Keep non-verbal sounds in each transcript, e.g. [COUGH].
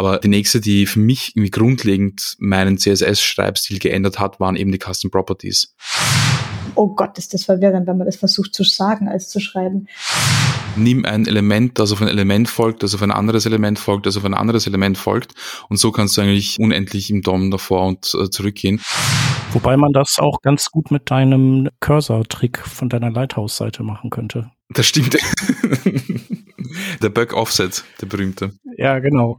Aber die nächste, die für mich irgendwie grundlegend meinen CSS-Schreibstil geändert hat, waren eben die Custom Properties. Oh Gott, ist das verwirrend, wenn man das versucht zu sagen als zu schreiben. Nimm ein Element, das auf ein Element folgt, das auf ein anderes Element folgt, das auf ein anderes Element folgt. Und so kannst du eigentlich unendlich im DOM davor und äh, zurückgehen. Wobei man das auch ganz gut mit deinem Cursor-Trick von deiner Lighthouse-Seite machen könnte. Das stimmt. [LAUGHS] der Bug Offset, der berühmte. Ja, genau.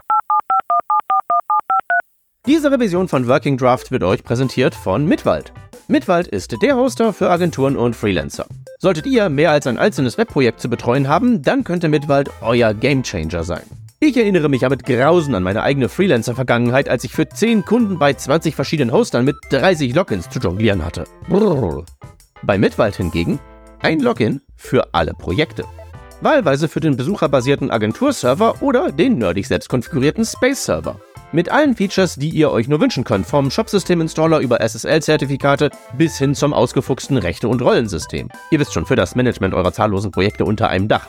Diese Revision von Working Draft wird euch präsentiert von Mitwald. Mitwald ist der Hoster für Agenturen und Freelancer. Solltet ihr mehr als ein einzelnes Webprojekt zu betreuen haben, dann könnte Mitwald euer Gamechanger sein. Ich erinnere mich ja mit Grausen an meine eigene Freelancer-Vergangenheit, als ich für 10 Kunden bei 20 verschiedenen Hostern mit 30 Logins zu jonglieren hatte. Brrr. Bei Mitwald hingegen ein Login für alle Projekte wahlweise für den besucherbasierten Agenturserver oder den nerdig selbst konfigurierten Space-Server. Mit allen Features, die ihr euch nur wünschen könnt, vom Shopsystem-Installer über SSL-Zertifikate bis hin zum ausgefuchsten Rechte- und Rollensystem. Ihr wisst schon, für das Management eurer zahllosen Projekte unter einem Dach.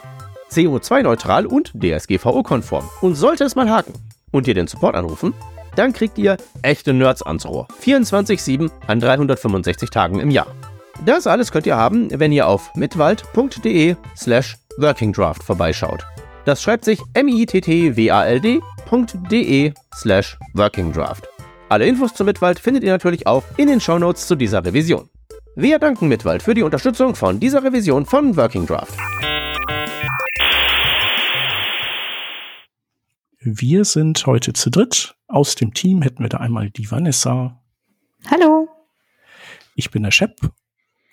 CO2-neutral und DSGVO-konform. Und sollte es mal haken und ihr den Support anrufen, dann kriegt ihr echte Nerds ans Rohr. 24-7 an 365 Tagen im Jahr. Das alles könnt ihr haben, wenn ihr auf mitwald.de slash workingdraft vorbeischaut. Das schreibt sich mittwald.de slash workingdraft. Alle Infos zu Mitwald findet ihr natürlich auch in den Shownotes zu dieser Revision. Wir danken Mitwald für die Unterstützung von dieser Revision von Working Draft. Wir sind heute zu dritt. Aus dem Team hätten wir da einmal die Vanessa. Hallo. Ich bin der Shep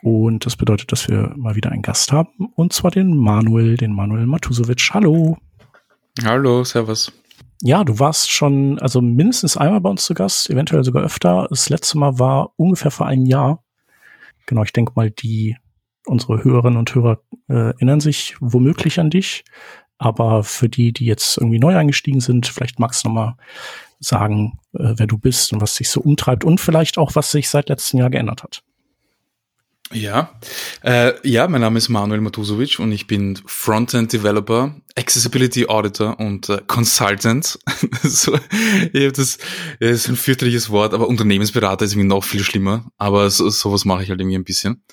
und das bedeutet, dass wir mal wieder einen Gast haben, und zwar den Manuel, den Manuel Matusovic. Hallo. Hallo, servus. Ja, du warst schon, also mindestens einmal bei uns zu Gast, eventuell sogar öfter. Das letzte Mal war ungefähr vor einem Jahr. Genau, ich denke mal, die, unsere Hörerinnen und Hörer äh, erinnern sich womöglich an dich. Aber für die, die jetzt irgendwie neu eingestiegen sind, vielleicht magst du noch mal sagen, äh, wer du bist und was sich so umtreibt und vielleicht auch, was sich seit letztem Jahr geändert hat. Ja, äh, ja, mein Name ist Manuel Matusovic und ich bin Frontend Developer, Accessibility Auditor und äh, Consultant. [LAUGHS] so, ich das, das ist ein fürchterliches Wort, aber Unternehmensberater ist irgendwie noch viel schlimmer. Aber so, sowas mache ich halt irgendwie ein bisschen.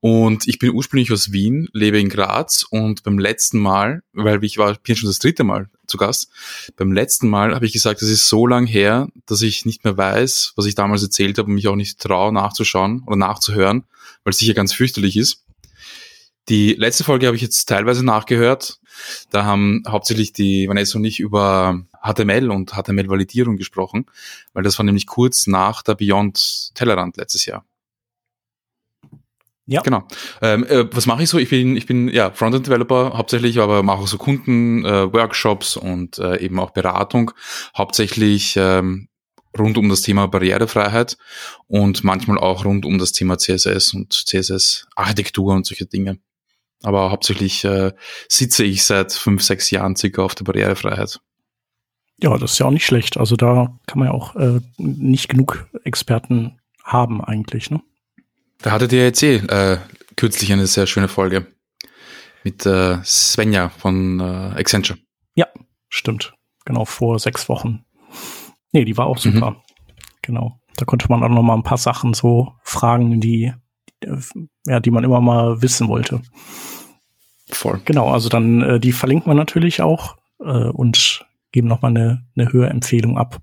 Und ich bin ursprünglich aus Wien, lebe in Graz und beim letzten Mal, weil ich war, bin schon das dritte Mal zu Gast, beim letzten Mal habe ich gesagt, das ist so lang her, dass ich nicht mehr weiß, was ich damals erzählt habe und mich auch nicht traue nachzuschauen oder nachzuhören, weil es sicher ganz fürchterlich ist. Die letzte Folge habe ich jetzt teilweise nachgehört. Da haben hauptsächlich die Vanessa und ich über HTML und HTML-Validierung gesprochen, weil das war nämlich kurz nach der Beyond Tellerrand letztes Jahr. Ja. Genau. Ähm, äh, was mache ich so? Ich bin, ich bin ja Frontend Developer hauptsächlich, aber mache auch so Kunden, äh, Workshops und äh, eben auch Beratung. Hauptsächlich ähm, rund um das Thema Barrierefreiheit und manchmal auch rund um das Thema CSS und CSS-Architektur und solche Dinge. Aber hauptsächlich äh, sitze ich seit fünf, sechs Jahren circa auf der Barrierefreiheit. Ja, das ist ja auch nicht schlecht. Also da kann man ja auch äh, nicht genug Experten haben eigentlich, ne? Da hattet ihr jetzt eh äh, kürzlich eine sehr schöne Folge mit äh, Svenja von äh, Accenture. Ja, stimmt. Genau, vor sechs Wochen. Nee, die war auch super. Mhm. Genau. Da konnte man auch noch mal ein paar Sachen so fragen, die, ja, die man immer mal wissen wollte. Voll. Genau, also dann, äh, die verlinkt man natürlich auch äh, und geben noch mal eine, eine Hörempfehlung ab.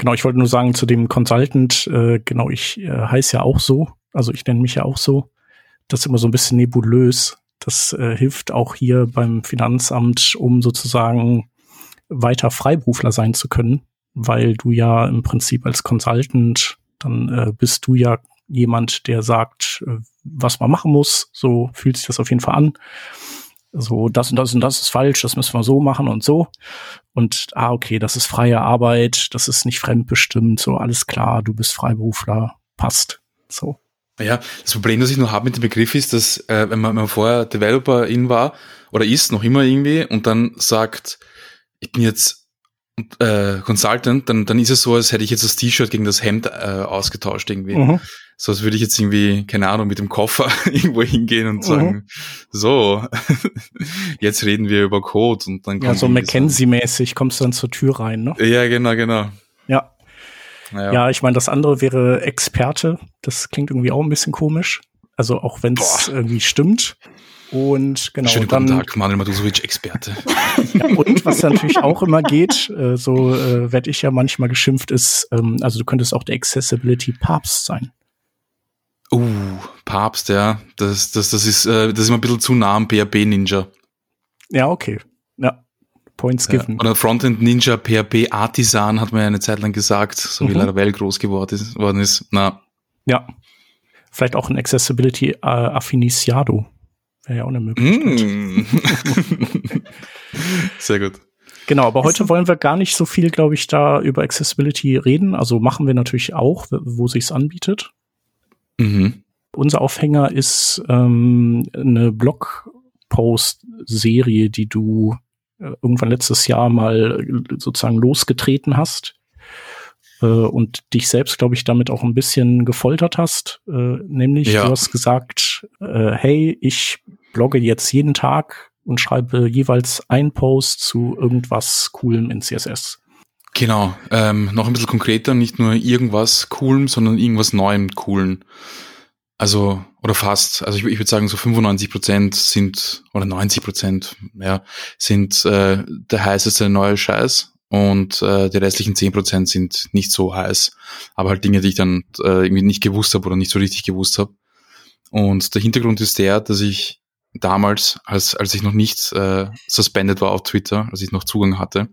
Genau, ich wollte nur sagen zu dem Consultant, äh, genau, ich äh, heiße ja auch so, also ich nenne mich ja auch so. Das ist immer so ein bisschen nebulös. Das äh, hilft auch hier beim Finanzamt, um sozusagen weiter Freiberufler sein zu können, weil du ja im Prinzip als Consultant, dann äh, bist du ja jemand, der sagt, äh, was man machen muss. So fühlt sich das auf jeden Fall an. So, das und das und das ist falsch, das müssen wir so machen und so. Und, ah, okay, das ist freie Arbeit, das ist nicht fremdbestimmt, so, alles klar, du bist Freiberufler, passt. So. Ja, das Problem, das ich nur habe mit dem Begriff ist, dass äh, wenn, man, wenn man vorher Developer-in war oder ist, noch immer irgendwie, und dann sagt, ich bin jetzt äh, Consultant, dann, dann ist es so, als hätte ich jetzt das T-Shirt gegen das Hemd äh, ausgetauscht irgendwie. Mhm. So als würde ich jetzt irgendwie, keine Ahnung, mit dem Koffer [LAUGHS] irgendwo hingehen und sagen, mhm. so, [LAUGHS] jetzt reden wir über Code und dann Ja, so McKenzie-mäßig kommst du dann zur Tür rein, ne? Ja, genau, genau. Ja. Ja, ja ich meine, das andere wäre Experte. Das klingt irgendwie auch ein bisschen komisch. Also auch wenn es irgendwie stimmt. Und genau, Schönen dann, guten Tag, Manuel Matusovic, Experte. [LAUGHS] ja, und was natürlich auch immer geht, äh, so äh, werde ich ja manchmal geschimpft, ist, ähm, also du könntest auch der Accessibility Papst sein. Uh, Papst, ja. Das, das, das ist, äh, das ist immer ein bisschen zu nah am PHP Ninja. Ja, okay. Ja. Points given. Ja. Oder Frontend Ninja, PHP Artisan hat man ja eine Zeit lang gesagt, so wie mhm. Laravel groß geworden ist. Na. Ja. Vielleicht auch ein Accessibility äh, Affiniciado. Wäre ja auch eine Möglichkeit. Mm. [LAUGHS] Sehr gut. Genau, aber heute wollen wir gar nicht so viel, glaube ich, da über Accessibility reden. Also machen wir natürlich auch, wo sich's anbietet. Mhm. Unser Aufhänger ist ähm, eine Blogpost-Serie, die du äh, irgendwann letztes Jahr mal sozusagen losgetreten hast äh, und dich selbst, glaube ich, damit auch ein bisschen gefoltert hast. Äh, nämlich, ja. du hast gesagt, äh, hey, ich blogge jetzt jeden Tag und schreibe jeweils ein Post zu irgendwas Coolem in CSS. Genau, ähm, noch ein bisschen konkreter, nicht nur irgendwas Coolem, sondern irgendwas Neuem Coolen. Also, oder fast. Also ich, ich würde sagen, so 95 Prozent sind, oder 90 Prozent, ja, sind äh, der heißeste neue Scheiß und äh, die restlichen 10 Prozent sind nicht so heiß. Aber halt Dinge, die ich dann äh, irgendwie nicht gewusst habe oder nicht so richtig gewusst habe. Und der Hintergrund ist der, dass ich damals, als, als ich noch nicht äh, suspended war auf Twitter, als ich noch Zugang hatte,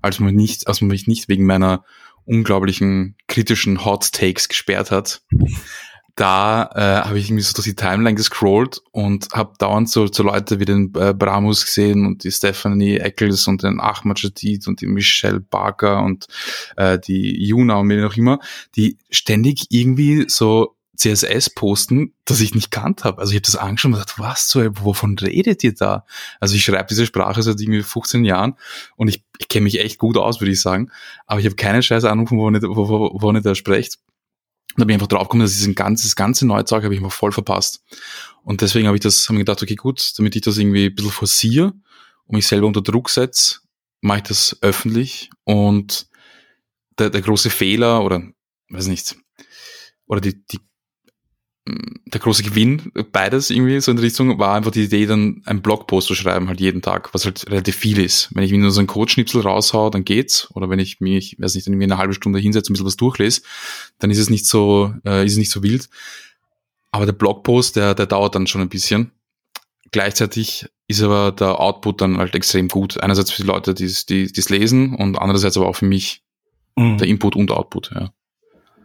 als man, nicht, als man mich nicht wegen meiner unglaublichen kritischen Hot Takes gesperrt hat, da äh, habe ich irgendwie so durch die Timeline gescrollt und habe dauernd so, so Leute wie den äh, Bramus gesehen und die Stephanie Eccles und den Ahmad Jadid und die Michelle Barker und äh, die Juna und mir noch immer, die ständig irgendwie so CSS posten, das ich nicht kannt habe. Also ich habe das angeschaut und gedacht, was so, wovon redet ihr da? Also ich schreibe diese Sprache seit irgendwie 15 Jahren und ich, ich kenne mich echt gut aus, würde ich sagen. Aber ich habe keine scheiß Ahnung, wovon ihr, wovon ihr da sprecht. Da bin ich einfach draufgekommen, dass diesen ganze, das ganze Neuzeug habe ich mal voll verpasst. Und deswegen habe ich das, habe mir gedacht, okay, gut, damit ich das irgendwie ein bisschen forciere und mich selber unter Druck setze, mache ich das öffentlich. Und der, der große Fehler oder, weiß nicht, oder die, die der große Gewinn, beides irgendwie so in der Richtung, war einfach die Idee, dann einen Blogpost zu schreiben, halt jeden Tag, was halt relativ viel ist. Wenn ich mir nur so einen Codeschnipsel raushau, dann geht's. Oder wenn ich mich, weiß nicht, dann irgendwie eine halbe Stunde hinsetze und ein bisschen was durchlese, dann ist es nicht so, äh, ist es nicht so wild. Aber der Blogpost, der, der dauert dann schon ein bisschen. Gleichzeitig ist aber der Output dann halt extrem gut. Einerseits für die Leute, die es lesen und andererseits aber auch für mich. Mhm. Der Input und Output, ja.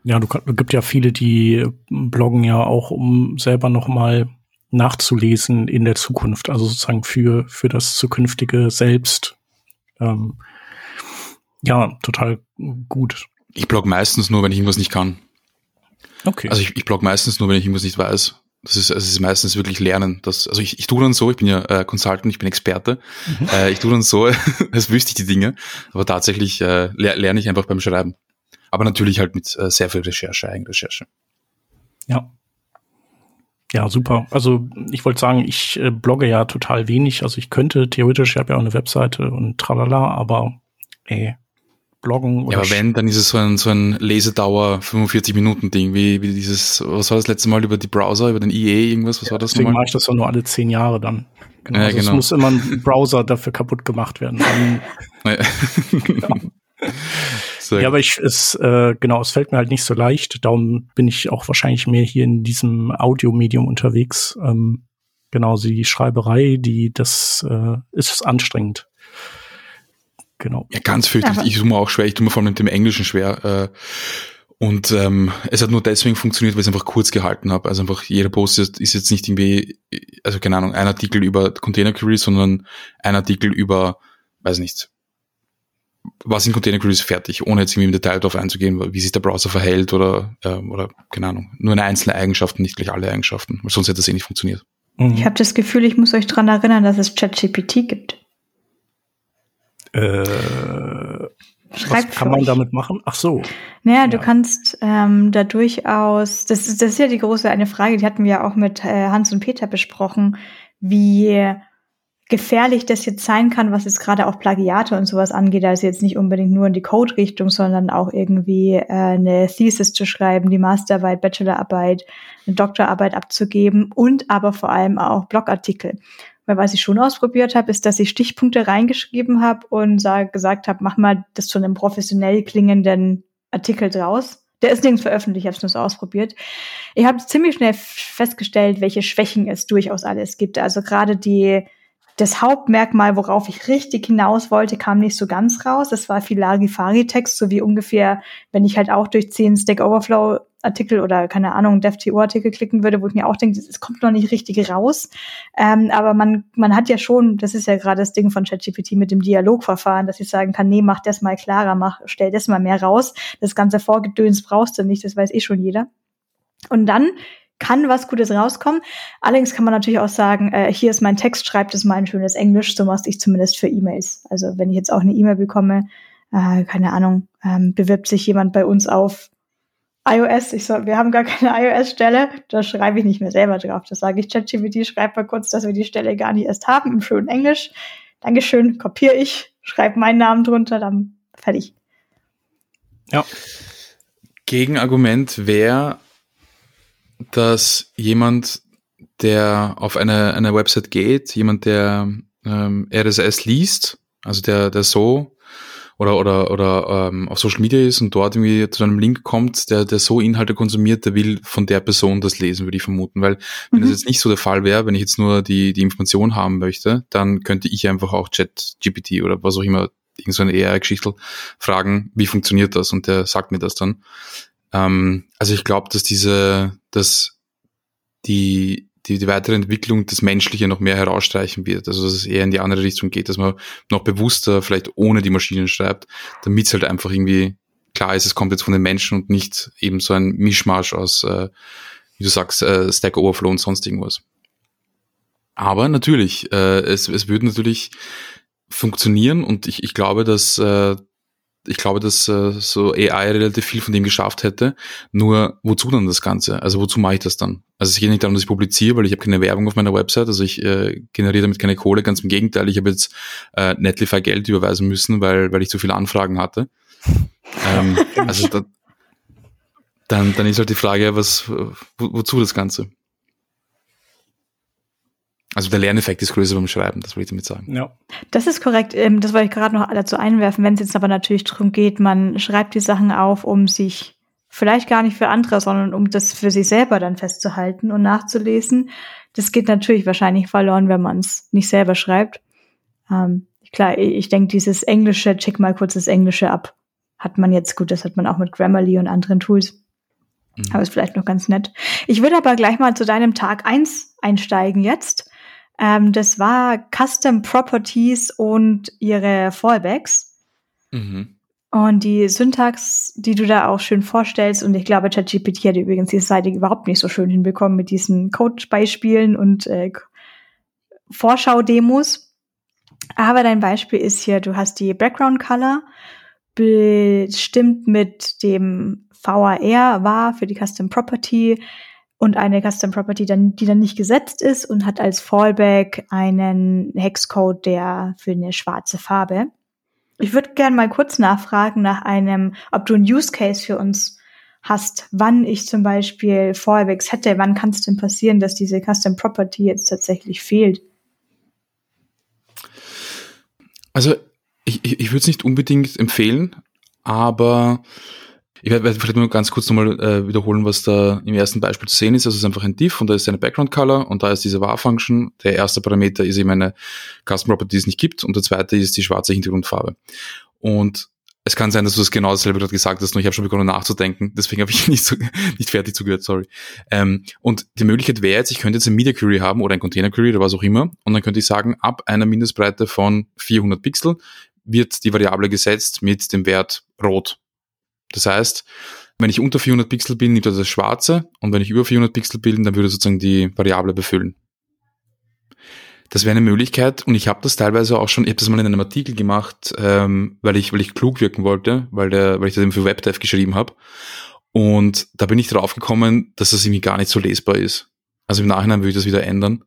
Ja, du gibt ja viele, die bloggen ja auch, um selber noch mal nachzulesen in der Zukunft, also sozusagen für für das zukünftige Selbst. Ähm, ja, total gut. Ich blog meistens nur, wenn ich irgendwas nicht kann. Okay. Also ich, ich blog meistens nur, wenn ich irgendwas nicht weiß. Das ist, also es ist meistens wirklich Lernen. Das, also ich, ich tue dann so, ich bin ja äh, Consultant, ich bin Experte. Mhm. Äh, ich tue dann so, [LAUGHS] als wüsste ich die Dinge, aber tatsächlich äh, lerne ich einfach beim Schreiben. Aber natürlich halt mit äh, sehr viel Recherche, Eigenrecherche. Ja. Ja, super. Also ich wollte sagen, ich äh, blogge ja total wenig. Also ich könnte theoretisch, ich habe ja auch eine Webseite und tralala, aber ey, bloggen. Oder ja, aber wenn, dann ist es so ein, so ein Lesedauer 45 Minuten Ding, wie, wie dieses, was war das letzte Mal über die Browser, über den IE irgendwas, was ja, war das Deswegen mache ich das ja nur alle zehn Jahre dann. Genau, ja, also genau. es muss immer ein Browser dafür kaputt gemacht werden. [LAUGHS] Dann, ja. [LAUGHS] Sehr ja, aber ich, es, äh, genau, es fällt mir halt nicht so leicht. Darum bin ich auch wahrscheinlich mehr hier in diesem Audiomedium unterwegs. Ähm, genau, die Schreiberei, die, das äh, ist anstrengend. Genau. Ja, ganz fürchterlich. Ich tue mir auch schwer. Ich tue mir vor allem mit dem Englischen schwer. Äh, und ähm, es hat nur deswegen funktioniert, weil ich es einfach kurz gehalten habe. Also einfach jeder Post ist, ist jetzt nicht irgendwie, also keine Ahnung, ein Artikel über Container Queries, sondern ein Artikel über, weiß nicht, was in Container Queries fertig, ohne jetzt irgendwie im Detail darauf einzugehen, wie sich der Browser verhält oder, äh, oder keine Ahnung, nur eine einzelne Eigenschaft, nicht gleich alle Eigenschaften, weil sonst hätte das eh nicht funktioniert. Mhm. Ich habe das Gefühl, ich muss euch dran erinnern, dass es ChatGPT gibt. Äh, was kann man damit machen? Ach so. Naja, ja. du kannst ähm, da durchaus, das ist, das ist ja die große eine Frage, die hatten wir ja auch mit äh, Hans und Peter besprochen, wie gefährlich das jetzt sein kann, was jetzt gerade auch Plagiate und sowas angeht, also jetzt nicht unbedingt nur in die Code-Richtung, sondern auch irgendwie äh, eine Thesis zu schreiben, die Masterarbeit, Bachelorarbeit, eine Doktorarbeit abzugeben und aber vor allem auch Blogartikel. Weil was ich schon ausprobiert habe, ist, dass ich Stichpunkte reingeschrieben habe und sag, gesagt habe, mach mal das zu einem professionell klingenden Artikel draus. Der ist nirgends veröffentlicht, ich habe es nur so ausprobiert. Ich habe ziemlich schnell festgestellt, welche Schwächen es durchaus alles gibt. Also gerade die das Hauptmerkmal, worauf ich richtig hinaus wollte, kam nicht so ganz raus. Das war viel Larifari-Text, so wie ungefähr, wenn ich halt auch durch zehn Stack Overflow Artikel oder keine Ahnung, DevTO Artikel klicken würde, wo ich mir auch denke, es kommt noch nicht richtig raus. Ähm, aber man, man hat ja schon, das ist ja gerade das Ding von ChatGPT mit dem Dialogverfahren, dass ich sagen kann, nee, mach das mal klarer, mach, stell das mal mehr raus. Das ganze Vorgedöns brauchst du nicht, das weiß eh schon jeder. Und dann kann was Gutes rauskommen. Allerdings kann man natürlich auch sagen, äh, hier ist mein Text, schreibt es mal ein schönes Englisch, so machst ich zumindest für E-Mails. Also wenn ich jetzt auch eine E-Mail bekomme, äh, keine Ahnung, ähm, bewirbt sich jemand bei uns auf iOS, ich so, wir haben gar keine iOS-Stelle, da schreibe ich nicht mehr selber drauf. Das sage ich, ChatGPT, schreib mal kurz, dass wir die Stelle gar nicht erst haben, im schönen Englisch. Dankeschön, kopiere ich, schreibe meinen Namen drunter, dann fertig. Ja. Gegenargument wäre, dass jemand, der auf eine, eine Website geht, jemand, der ähm, RSS liest, also der, der so oder oder oder ähm, auf Social Media ist und dort irgendwie zu einem Link kommt, der der so Inhalte konsumiert, der will von der Person das lesen, würde ich vermuten, weil wenn mhm. das jetzt nicht so der Fall wäre, wenn ich jetzt nur die die Information haben möchte, dann könnte ich einfach auch Chat GPT oder was auch immer irgend so eine AI-Geschichte fragen, wie funktioniert das und der sagt mir das dann. Ähm, also ich glaube, dass diese, dass die, die, die weitere Entwicklung das Menschliche noch mehr herausstreichen wird. Also dass es eher in die andere Richtung geht, dass man noch bewusster vielleicht ohne die Maschinen schreibt, damit es halt einfach irgendwie klar ist, es kommt jetzt von den Menschen und nicht eben so ein Mischmasch aus, äh, wie du sagst, äh, Stack Overflow und sonst irgendwas. Aber natürlich, äh, es, es würde natürlich funktionieren und ich, ich glaube, dass äh, ich glaube, dass äh, so AI relativ viel von dem geschafft hätte. Nur wozu dann das Ganze? Also wozu mache ich das dann? Also es geht nicht darum, dass ich publiziere, weil ich habe keine Werbung auf meiner Website, also ich äh, generiere damit keine Kohle, ganz im Gegenteil, ich habe jetzt äh, Netlify Geld überweisen müssen, weil, weil ich zu viele Anfragen hatte. [LAUGHS] ähm, also da, dann, dann ist halt die Frage, was, wo, wozu das Ganze? Also der Lerneffekt ist größer beim Schreiben, das will ich damit sagen. Ja. Das ist korrekt. Ähm, das wollte ich gerade noch dazu einwerfen. Wenn es jetzt aber natürlich darum geht, man schreibt die Sachen auf, um sich vielleicht gar nicht für andere, sondern um das für sich selber dann festzuhalten und nachzulesen. Das geht natürlich wahrscheinlich verloren, wenn man es nicht selber schreibt. Ähm, klar, ich denke, dieses Englische, check mal kurz das Englische ab, hat man jetzt gut. Das hat man auch mit Grammarly und anderen Tools. Mhm. Aber ist vielleicht noch ganz nett. Ich würde aber gleich mal zu deinem Tag eins einsteigen jetzt. Ähm, das war Custom Properties und ihre Fallbacks. Mhm. Und die Syntax, die du da auch schön vorstellst, und ich glaube, ChatGPT hat übrigens die Seite überhaupt nicht so schön hinbekommen mit diesen Code-Beispielen und äh, Vorschau-Demos. Aber dein Beispiel ist hier, du hast die Background Color bestimmt mit dem VAR war für die Custom Property und eine Custom Property, dann, die dann nicht gesetzt ist und hat als Fallback einen Hexcode, der für eine schwarze Farbe. Ich würde gerne mal kurz nachfragen nach einem, ob du einen Use Case für uns hast, wann ich zum Beispiel Fallbacks hätte, wann kann es denn passieren, dass diese Custom Property jetzt tatsächlich fehlt? Also ich, ich, ich würde es nicht unbedingt empfehlen, aber ich werde vielleicht nur ganz kurz nochmal äh, wiederholen, was da im ersten Beispiel zu sehen ist. Also es ist einfach ein Div und da ist eine Background Color und da ist diese var-Function. Der erste Parameter ist eben eine Custom Property, die es nicht gibt und der zweite ist die schwarze Hintergrundfarbe. Und es kann sein, dass du das genau dasselbe gerade gesagt hast, nur ich habe schon begonnen nachzudenken, deswegen habe ich [LAUGHS] nicht, so, nicht fertig zugehört, sorry. Ähm, und die Möglichkeit wäre jetzt, ich könnte jetzt ein Media Query haben oder ein Container Query oder was auch immer und dann könnte ich sagen, ab einer Mindestbreite von 400 Pixel wird die Variable gesetzt mit dem Wert rot. Das heißt, wenn ich unter 400 Pixel bin, nimmt er das schwarze und wenn ich über 400 Pixel bin, dann würde sozusagen die Variable befüllen. Das wäre eine Möglichkeit und ich habe das teilweise auch schon, ich habe das mal in einem Artikel gemacht, ähm, weil ich weil ich klug wirken wollte, weil der weil ich das eben für WebDev geschrieben habe und da bin ich drauf gekommen, dass das irgendwie gar nicht so lesbar ist. Also im Nachhinein würde ich das wieder ändern.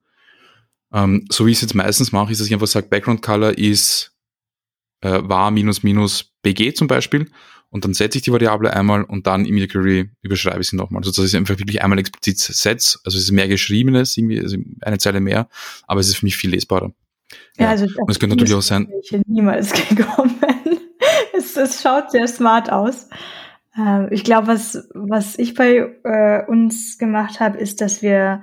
Ähm, so wie ich es jetzt meistens mache, ist, dass ich einfach sage, Background Color ist äh, war minus minus bg zum Beispiel und dann setze ich die Variable einmal und dann im Query überschreibe ich sie nochmal. Also dass ich einfach wirklich einmal explizit setze. Also es ist mehr geschriebenes, irgendwie also eine Zeile mehr, aber es ist für mich viel lesbarer. Ja, ja. also und es könnte natürlich auch sein. Ich niemals [LAUGHS] gekommen. es, es schaut sehr smart aus. Äh, ich glaube, was, was ich bei äh, uns gemacht habe, ist, dass wir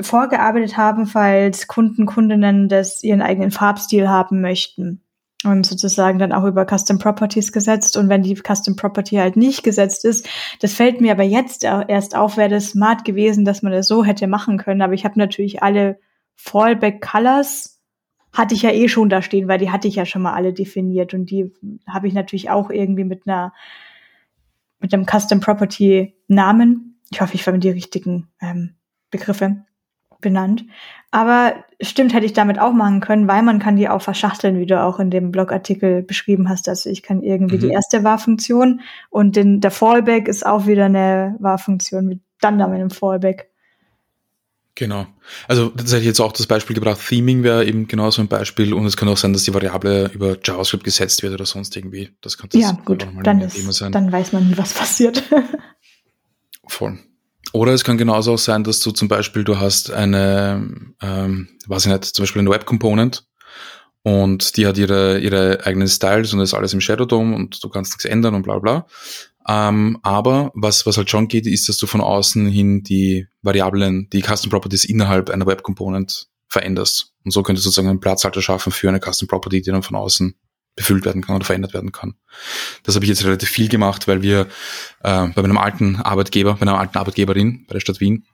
vorgearbeitet haben, falls Kunden, Kundinnen das ihren eigenen Farbstil haben möchten und sozusagen dann auch über Custom Properties gesetzt. Und wenn die Custom Property halt nicht gesetzt ist, das fällt mir aber jetzt erst auf, wäre das smart gewesen, dass man das so hätte machen können. Aber ich habe natürlich alle Fallback Colors hatte ich ja eh schon da stehen, weil die hatte ich ja schon mal alle definiert und die habe ich natürlich auch irgendwie mit einer mit einem Custom Property Namen. Ich hoffe, ich verwende die richtigen ähm, Begriffe benannt. Aber stimmt, hätte ich damit auch machen können, weil man kann die auch verschachteln, wie du auch in dem Blogartikel beschrieben hast. Also ich kann irgendwie mhm. die erste War-Funktion und den, der Fallback ist auch wieder eine War-Funktion mit dann da mit einem Fallback. Genau. Also das hätte ich jetzt auch das Beispiel gebracht. Theming wäre eben genauso ein Beispiel und es kann auch sein, dass die Variable über JavaScript gesetzt wird oder sonst irgendwie. Das kann das ja gut, dann, ist, dann weiß man nie, was passiert. [LAUGHS] Voll. Oder es kann genauso auch sein, dass du zum Beispiel, du hast eine, ähm, weiß ich nicht, zum Beispiel eine Web Component und die hat ihre, ihre eigenen Styles und ist alles im Shadow DOM und du kannst nichts ändern und bla bla. Ähm, aber was, was halt schon geht, ist, dass du von außen hin die Variablen, die Custom Properties innerhalb einer Web Component veränderst. Und so könntest du sozusagen einen Platzhalter schaffen für eine Custom Property, die dann von außen befüllt werden kann oder verändert werden kann. Das habe ich jetzt relativ viel gemacht, weil wir äh, bei meinem alten Arbeitgeber, bei einer alten Arbeitgeberin bei der Stadt Wien,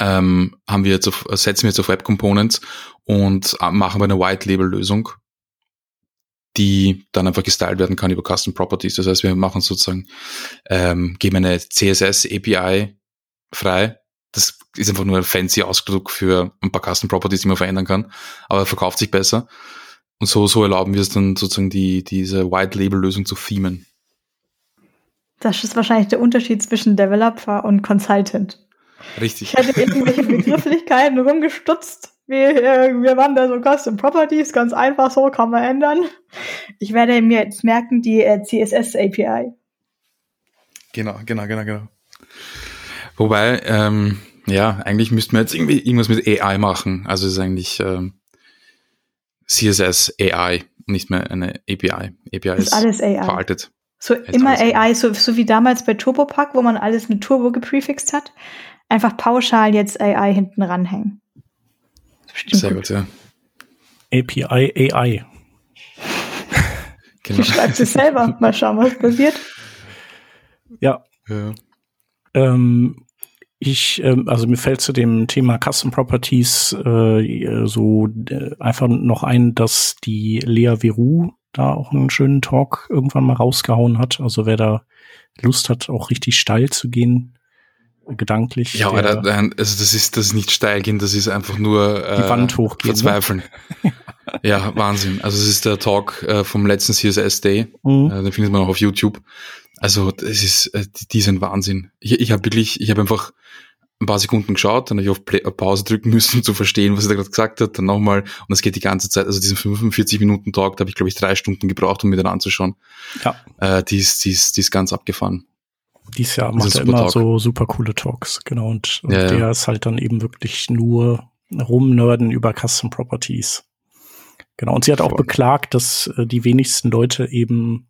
ähm, haben wir jetzt auf, setzen wir jetzt auf Web Components und äh, machen wir eine White Label Lösung, die dann einfach gestylt werden kann über Custom Properties. Das heißt, wir machen sozusagen, ähm, geben eine CSS API frei. Das ist einfach nur ein fancy Ausdruck für ein paar Custom Properties, die man verändern kann, aber verkauft sich besser. Und so, so erlauben wir es dann sozusagen die, diese White-Label-Lösung zu themen. Das ist wahrscheinlich der Unterschied zwischen Developer und Consultant. Richtig. Ich hätte irgendwelche [LAUGHS] Begrifflichkeiten rumgestutzt. Wie, äh, wir waren da so Custom Properties, ganz einfach so, kann man ändern. Ich werde mir jetzt merken, die äh, CSS API. Genau, genau, genau, genau. Wobei, ähm, ja, eigentlich müssten wir jetzt irgendwie irgendwas mit AI machen. Also ist eigentlich ähm, CSS AI, nicht mehr eine API. API ist, ist alles AI. veraltet. So ist immer AI, so, so wie damals bei TurboPack, wo man alles mit Turbo geprefixt hat. Einfach pauschal jetzt AI hinten ranhängen. Sehr gut. gut, ja. API AI. genau. [LAUGHS] Ich schreibe es selber. Mal schauen, was passiert. Ja. ja. Ähm, ich, ähm, also mir fällt zu dem Thema Custom Properties äh, so äh, einfach noch ein, dass die Lea Veru da auch einen schönen Talk irgendwann mal rausgehauen hat. Also wer da Lust hat, auch richtig steil zu gehen, gedanklich. Ja, aber da, also das ist das ist nicht steil gehen, das ist einfach nur äh, die Wand hochgehen. Ne? Verzweifeln. [LAUGHS] ja, Wahnsinn. Also es ist der Talk äh, vom letzten CSS Day. Mhm. Äh, den findet man auch auf YouTube. Also das ist, äh, die, die sind Wahnsinn. Ich, ich habe wirklich, ich habe einfach ein paar Sekunden geschaut, dann habe ich auf, Play, auf Pause drücken [LAUGHS] müssen, um zu verstehen, was er da gerade gesagt hat, dann nochmal, und das geht die ganze Zeit, also diesen 45 Minuten Talk, da habe ich, glaube ich, drei Stunden gebraucht, um mir den anzuschauen. Ja. Äh, die, ist, die, ist, die ist ganz abgefahren. Dies Jahr macht er immer Talk. so super coole Talks, genau, und, und ja, der ja. ist halt dann eben wirklich nur rumnörden über Custom Properties. Genau, und sie hat auch beklagt, dass äh, die wenigsten Leute eben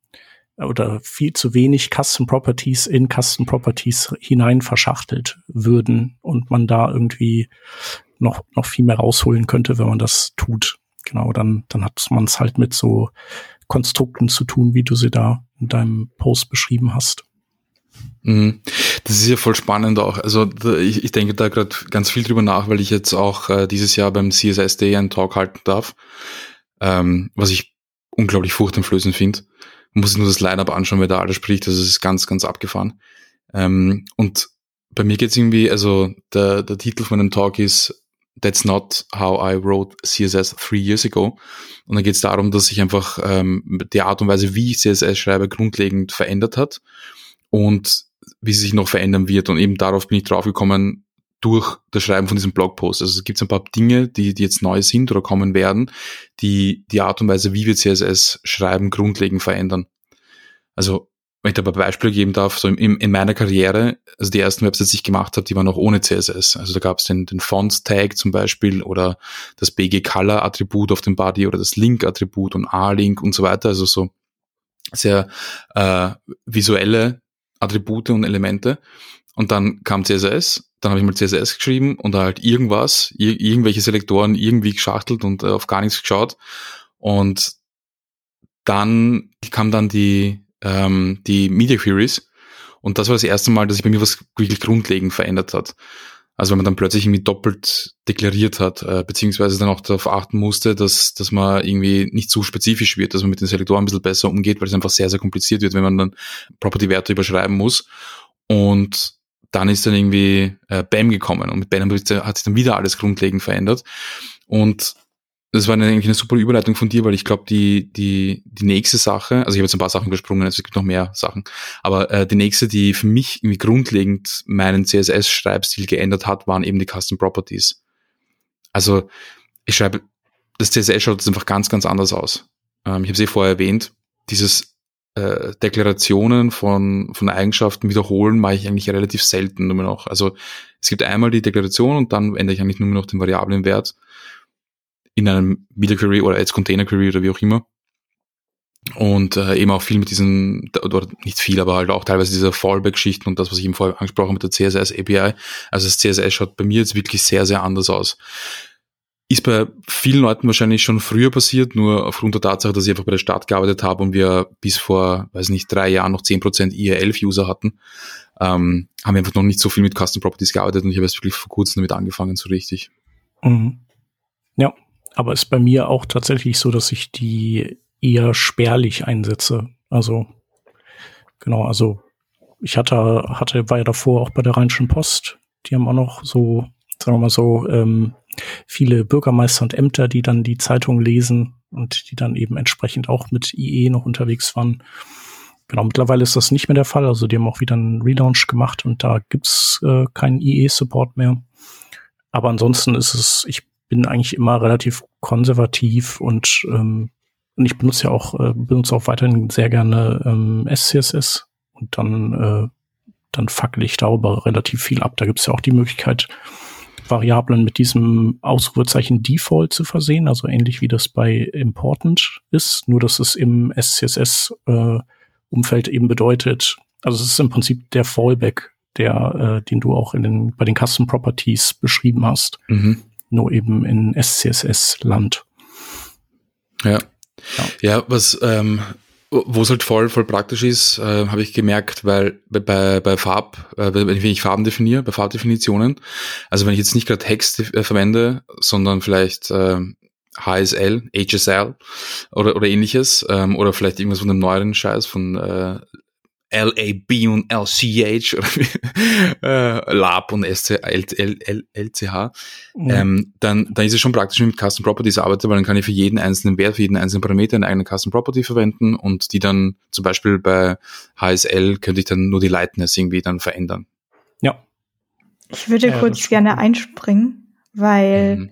oder viel zu wenig Custom Properties in Custom Properties hinein verschachtelt würden und man da irgendwie noch, noch viel mehr rausholen könnte, wenn man das tut. Genau, dann, dann hat man es halt mit so Konstrukten zu tun, wie du sie da in deinem Post beschrieben hast. Mhm. Das ist ja voll spannend auch. Also ich, ich denke da gerade ganz viel drüber nach, weil ich jetzt auch äh, dieses Jahr beim CSS Day einen Talk halten darf, ähm, was ich unglaublich furchteinflößend finde. Muss sich nur das Line-Up anschauen, wer da alles spricht. Also es ist ganz, ganz abgefahren. Ähm, und bei mir geht's irgendwie, also der, der Titel von dem Talk ist That's not how I wrote CSS three years ago. Und dann geht es darum, dass sich einfach ähm, die Art und Weise, wie ich CSS schreibe, grundlegend verändert hat und wie sie sich noch verändern wird. Und eben darauf bin ich draufgekommen durch das Schreiben von diesem Blogpost. Also es gibt ein paar Dinge, die, die jetzt neu sind oder kommen werden, die die Art und Weise, wie wir CSS schreiben, grundlegend verändern. Also wenn ich da ein Beispiele geben darf, so in, in meiner Karriere, also die ersten Websites, die ich gemacht habe, die waren noch ohne CSS. Also da gab es den, den Font-Tag zum Beispiel oder das BG-Color-Attribut auf dem Body oder das Link-Attribut und A-Link und so weiter. Also so sehr äh, visuelle Attribute und Elemente. Und dann kam CSS, dann habe ich mal CSS geschrieben und halt irgendwas, ir irgendwelche Selektoren irgendwie geschachtelt und äh, auf gar nichts geschaut. Und dann kam dann die, ähm, die Media Queries. Und das war das erste Mal, dass sich bei mir was wirklich grundlegend verändert hat. Also wenn man dann plötzlich irgendwie doppelt deklariert hat, äh, beziehungsweise dann auch darauf achten musste, dass, dass man irgendwie nicht zu spezifisch wird, dass man mit den Selektoren ein bisschen besser umgeht, weil es einfach sehr, sehr kompliziert wird, wenn man dann Property-Werte überschreiben muss. Und dann ist dann irgendwie äh, BAM gekommen und mit BAM hat sich dann wieder alles grundlegend verändert. Und das war eine, eigentlich eine super Überleitung von dir, weil ich glaube, die, die, die nächste Sache, also ich habe jetzt ein paar Sachen gesprungen, also es gibt noch mehr Sachen, aber äh, die nächste, die für mich irgendwie grundlegend meinen CSS-Schreibstil geändert hat, waren eben die Custom Properties. Also ich schreibe, das CSS schaut jetzt einfach ganz, ganz anders aus. Ähm, ich habe es eh vorher erwähnt, dieses äh, Deklarationen von, von Eigenschaften wiederholen mache ich eigentlich relativ selten nur noch. Also es gibt einmal die Deklaration und dann ändere ich eigentlich nur noch den variablen Wert in einem Media Query oder als Container Query oder wie auch immer. Und äh, eben auch viel mit diesen, oder nicht viel, aber halt auch teilweise diese Fallback-Geschichten und das, was ich eben vorher angesprochen habe mit der CSS API. Also das CSS schaut bei mir jetzt wirklich sehr, sehr anders aus. Ist bei vielen Leuten wahrscheinlich schon früher passiert, nur aufgrund der Tatsache, dass ich einfach bei der Stadt gearbeitet habe und wir bis vor, weiß nicht, drei Jahren noch zehn Prozent IE11-User hatten, ähm, haben wir einfach noch nicht so viel mit Custom Properties gearbeitet und ich habe jetzt wirklich vor kurzem damit angefangen, so richtig. Mhm. Ja, aber ist bei mir auch tatsächlich so, dass ich die eher spärlich einsetze. Also, genau, also ich hatte, hatte, war ja davor auch bei der Rheinischen Post. Die haben auch noch so, sagen wir mal so, ähm, viele Bürgermeister und Ämter, die dann die Zeitung lesen und die dann eben entsprechend auch mit IE noch unterwegs waren. Genau, mittlerweile ist das nicht mehr der Fall. Also die haben auch wieder einen Relaunch gemacht und da gibt's äh, keinen IE-Support mehr. Aber ansonsten ist es, ich bin eigentlich immer relativ konservativ und, ähm, und ich benutze ja auch, äh, benutze auch weiterhin sehr gerne ähm, SCSS und dann, äh, dann fackel ich darüber relativ viel ab. Da gibt es ja auch die Möglichkeit, Variablen mit diesem Ausrufezeichen Default zu versehen, also ähnlich wie das bei Important ist, nur dass es im SCSS äh, eben bedeutet, also es ist im Prinzip der Fallback, der, äh, den du auch in den, bei den Custom Properties beschrieben hast. Mhm nur eben in SCSS-Land. Ja. ja. Ja, was, ähm, wo es halt voll, voll praktisch ist, äh, habe ich gemerkt, weil bei, bei Farb, äh, wenn ich Farben definiere, bei Farbdefinitionen, also wenn ich jetzt nicht gerade Text äh, verwende, sondern vielleicht äh, HSL, HSL oder, oder ähnliches, ähm, oder vielleicht irgendwas von dem neueren Scheiß von äh, LAB und LCH oder [LAUGHS] äh, Lab und SC, L, L, L, LCH, mhm. ähm, dann, dann ist es schon praktisch, wenn ich mit Custom Properties arbeite, weil dann kann ich für jeden einzelnen Wert, für jeden einzelnen Parameter eine eigene Custom Property verwenden und die dann zum Beispiel bei HSL könnte ich dann nur die Lightness irgendwie dann verändern. Ja. Ich würde ja, kurz gerne einspringen, weil mhm.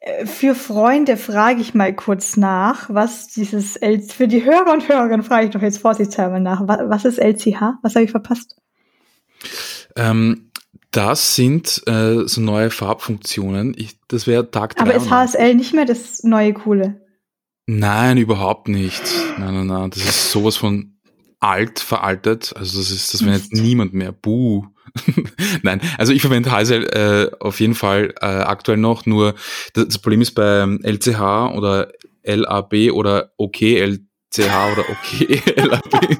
Äh, für Freunde frage ich mal kurz nach, was dieses L für die Hörer und Hörerinnen frage ich doch jetzt vorsichtshalber nach. Was ist LCH? Was habe ich verpasst? Ähm, das sind äh, so neue Farbfunktionen. Ich, das wäre Tag 3. Aber ist HSL nicht mehr das neue Coole? Nein, überhaupt nicht. Nein, nein, nein. Das ist sowas von alt, veraltet. Also das ist, das verwendet niemand mehr. Buh. [LAUGHS] Nein, also ich verwende Heisel äh, auf jeden Fall äh, aktuell noch, nur das, das Problem ist bei LCH oder LAB oder OK LCH oder OK LAB.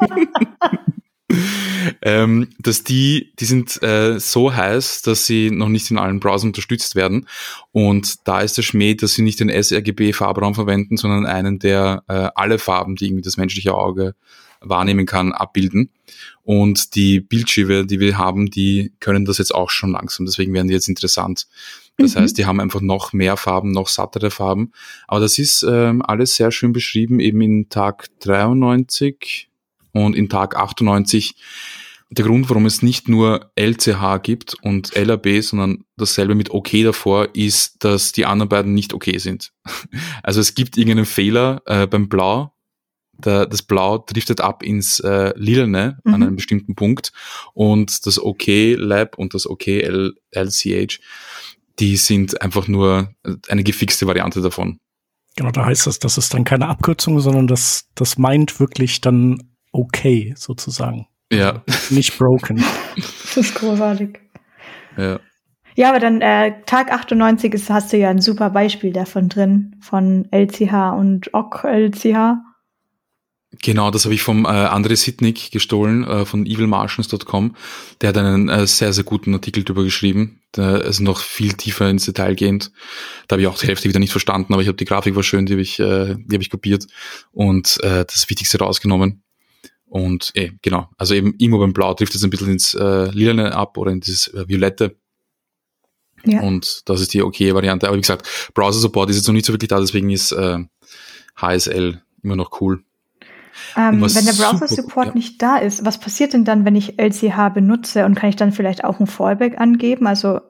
[LAUGHS] [LAUGHS] ähm, dass die, die sind äh, so heiß, dass sie noch nicht in allen Browsern unterstützt werden. Und da ist der Schmäh, dass sie nicht den sRGB-Farbraum verwenden, sondern einen, der äh, alle Farben, die irgendwie das menschliche Auge wahrnehmen kann, abbilden. Und die Bildschirme, die wir haben, die können das jetzt auch schon langsam. Deswegen werden die jetzt interessant. Das mhm. heißt, die haben einfach noch mehr Farben, noch sattere Farben. Aber das ist ähm, alles sehr schön beschrieben, eben in Tag 93 und in Tag 98 der Grund, warum es nicht nur LCH gibt und LAB, sondern dasselbe mit OK davor, ist, dass die anderen beiden nicht OK sind. [LAUGHS] Also es gibt irgendeinen Fehler äh, beim Blau. Der, das Blau driftet ab ins äh, Lilane mhm. an einem bestimmten Punkt und das OK Lab und das OK L LCH, die sind einfach nur eine gefixte Variante davon. Genau, da heißt das, das ist dann keine Abkürzung, sondern das, das meint wirklich dann okay, sozusagen. Ja. Nicht broken. das ist großartig. Ja. Ja, aber dann äh, Tag 98 ist, hast du ja ein super Beispiel davon drin, von LCH und OC LCH. Genau, das habe ich vom äh, André Sitnik gestohlen, äh, von evilmartians.com. Der hat einen äh, sehr, sehr guten Artikel darüber geschrieben. Der ist noch viel tiefer ins Detail gehend. Da habe ich auch die Hälfte wieder nicht verstanden, aber ich habe die Grafik war schön, die habe ich, äh, die hab ich kopiert und äh, das Wichtigste rausgenommen. Und eh, genau, also eben irgendwo beim Blau trifft es ein bisschen ins äh, Lilane ab oder in dieses äh, Violette. Ja. Und das ist die okay Variante. Aber wie gesagt, Browser Support ist jetzt noch nicht so wirklich da, deswegen ist äh, HSL immer noch cool. Ähm, wenn der Browser Support ja. nicht da ist, was passiert denn dann, wenn ich LCH benutze und kann ich dann vielleicht auch ein Fallback angeben? Also,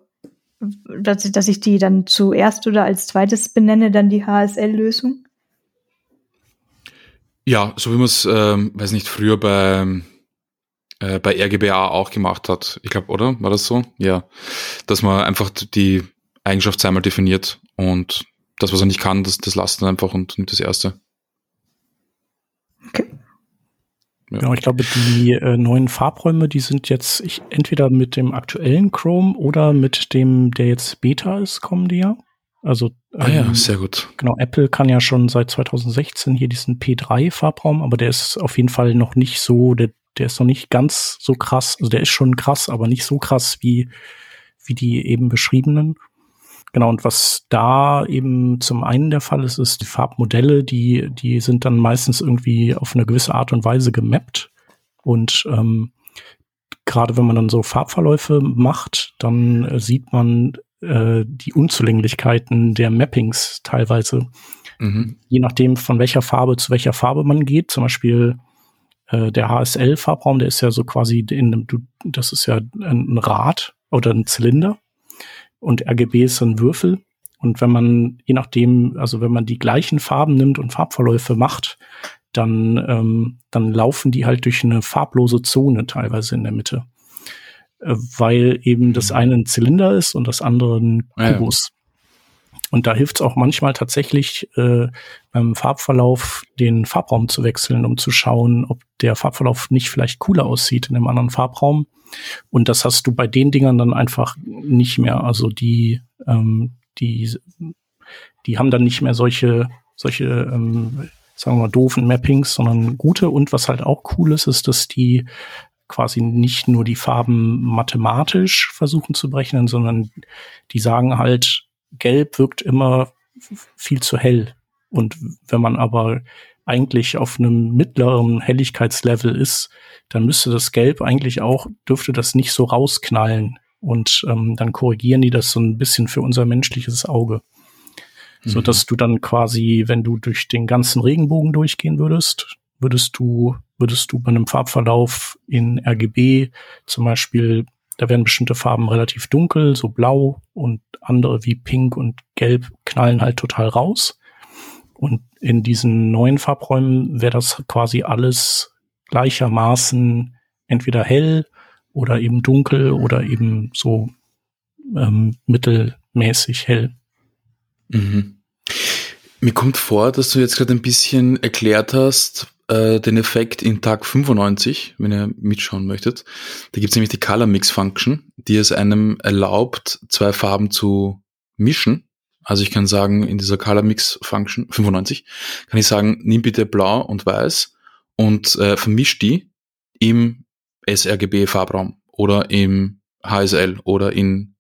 dass, dass ich die dann zuerst oder als zweites benenne, dann die HSL-Lösung? Ja, so wie man es, ähm, weiß nicht, früher bei, äh, bei RGBA auch gemacht hat. Ich glaube, oder? War das so? Ja. Dass man einfach die Eigenschaft zweimal definiert und das, was er nicht kann, das, das lasst er einfach und nimmt das erste. Okay. Ja. Genau, ich glaube, die äh, neuen Farbräume, die sind jetzt ich, entweder mit dem aktuellen Chrome oder mit dem, der jetzt Beta ist, kommen die ja. Also ah, ja, ähm, sehr gut. Genau, Apple kann ja schon seit 2016 hier diesen P3-Farbraum, aber der ist auf jeden Fall noch nicht so, der, der ist noch nicht ganz so krass. Also der ist schon krass, aber nicht so krass wie, wie die eben beschriebenen. Genau, und was da eben zum einen der Fall ist, ist die Farbmodelle, die, die sind dann meistens irgendwie auf eine gewisse Art und Weise gemappt. Und ähm, gerade wenn man dann so Farbverläufe macht, dann äh, sieht man äh, die Unzulänglichkeiten der Mappings teilweise. Mhm. Je nachdem, von welcher Farbe zu welcher Farbe man geht. Zum Beispiel äh, der HSL-Farbraum, der ist ja so quasi in du, das ist ja ein Rad oder ein Zylinder. Und RGB ist ein Würfel. Und wenn man, je nachdem, also wenn man die gleichen Farben nimmt und Farbverläufe macht, dann, ähm, dann laufen die halt durch eine farblose Zone teilweise in der Mitte. Äh, weil eben das mhm. eine ein Zylinder ist und das andere ein Kubus. Und da hilft es auch manchmal tatsächlich äh, beim Farbverlauf den Farbraum zu wechseln, um zu schauen, ob der Farbverlauf nicht vielleicht cooler aussieht in einem anderen Farbraum. Und das hast du bei den Dingern dann einfach nicht mehr. Also die, ähm, die, die haben dann nicht mehr solche, solche, ähm, sagen wir mal, doofen Mappings, sondern gute. Und was halt auch cool ist, ist, dass die quasi nicht nur die Farben mathematisch versuchen zu berechnen, sondern die sagen halt, gelb wirkt immer viel zu hell. Und wenn man aber eigentlich auf einem mittleren Helligkeitslevel ist, dann müsste das Gelb eigentlich auch, dürfte das nicht so rausknallen. Und ähm, dann korrigieren die das so ein bisschen für unser menschliches Auge. Mhm. So dass du dann quasi, wenn du durch den ganzen Regenbogen durchgehen würdest, würdest du würdest du bei einem Farbverlauf in RGB zum Beispiel, da werden bestimmte Farben relativ dunkel, so blau und andere wie pink und gelb knallen halt total raus. Und in diesen neuen Farbräumen wäre das quasi alles gleichermaßen entweder hell oder eben dunkel oder eben so ähm, mittelmäßig hell. Mhm. Mir kommt vor, dass du jetzt gerade ein bisschen erklärt hast, äh, den Effekt in Tag 95, wenn ihr mitschauen möchtet. Da gibt es nämlich die Color Mix Function, die es einem erlaubt, zwei Farben zu mischen Also ich kann sagen, in dieser Color Mix Function 95 kann ich sagen, nimm bitte blau und weiß und äh, vermisch die im sRGB Farbraum oder im HSL oder in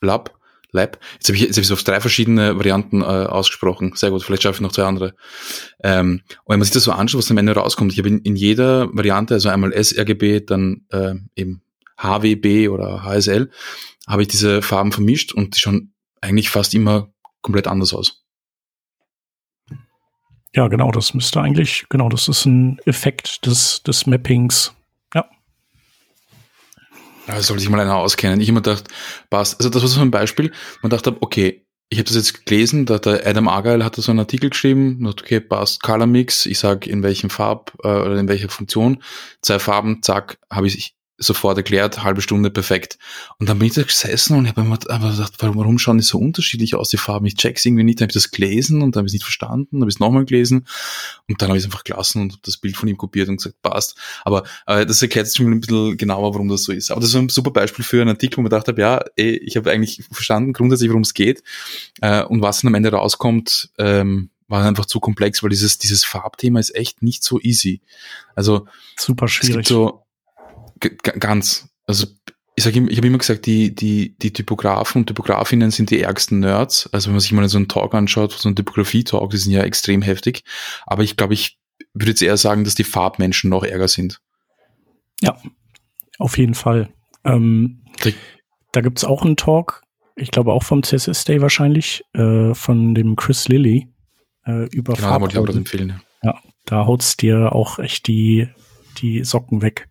Lab. Lab. Jetzt habe ich jetzt hab ich auf drei verschiedene Varianten äh, ausgesprochen. Sehr gut, vielleicht schaffe ich noch zwei andere. Ähm, und wenn man sich das so anschaut, was am Ende rauskommt, ich habe in, in jeder Variante, also einmal sRGB, dann äh, eben HWB oder HSL, habe ich diese Farben vermischt und die schauen eigentlich fast immer komplett anders aus. Ja, genau, das müsste eigentlich, genau, das ist ein Effekt des, des Mappings. Da soll sich mal einer auskennen. Ich immer gedacht, passt. Also das war so ein Beispiel. Man dachte, okay, ich habe das jetzt gelesen, da der Adam Argyle hat da so einen Artikel geschrieben, okay, passt, Color Mix, ich sag in welchem Farb äh, oder in welcher Funktion, zwei Farben, zack, habe ich sofort erklärt, halbe Stunde perfekt. Und dann bin ich da gesessen und habe mir gedacht, warum schauen die so unterschiedlich aus, die Farben? Ich check's irgendwie nicht, dann habe ich das gelesen und dann habe ich es nicht verstanden, dann habe ich es nochmal gelesen und dann habe ich es einfach gelassen und das Bild von ihm kopiert und gesagt, passt. Aber äh, das erklärt jetzt schon ein bisschen genauer, warum das so ist. Aber das ist ein super Beispiel für einen Artikel, wo man gedacht habe, ja, ey, ich habe eigentlich verstanden grundsätzlich, worum es geht äh, und was dann am Ende rauskommt, ähm, war einfach zu komplex, weil dieses, dieses Farbthema ist echt nicht so easy. Also super schwierig. Es gibt so, ganz. Also ich sage ich habe immer gesagt, die, die, die Typografen und Typografinnen sind die ärgsten Nerds. Also wenn man sich mal so einen Talk anschaut, so einen Typografie-Talk, die sind ja extrem heftig. Aber ich glaube, ich würde jetzt eher sagen, dass die Farbmenschen noch ärger sind. Ja, auf jeden Fall. Ähm, da gibt's auch einen Talk, ich glaube auch vom CSS Day wahrscheinlich, äh, von dem Chris Lilly äh, über genau. Genau, empfehlen. Ja, da haut's dir auch echt die, die Socken weg.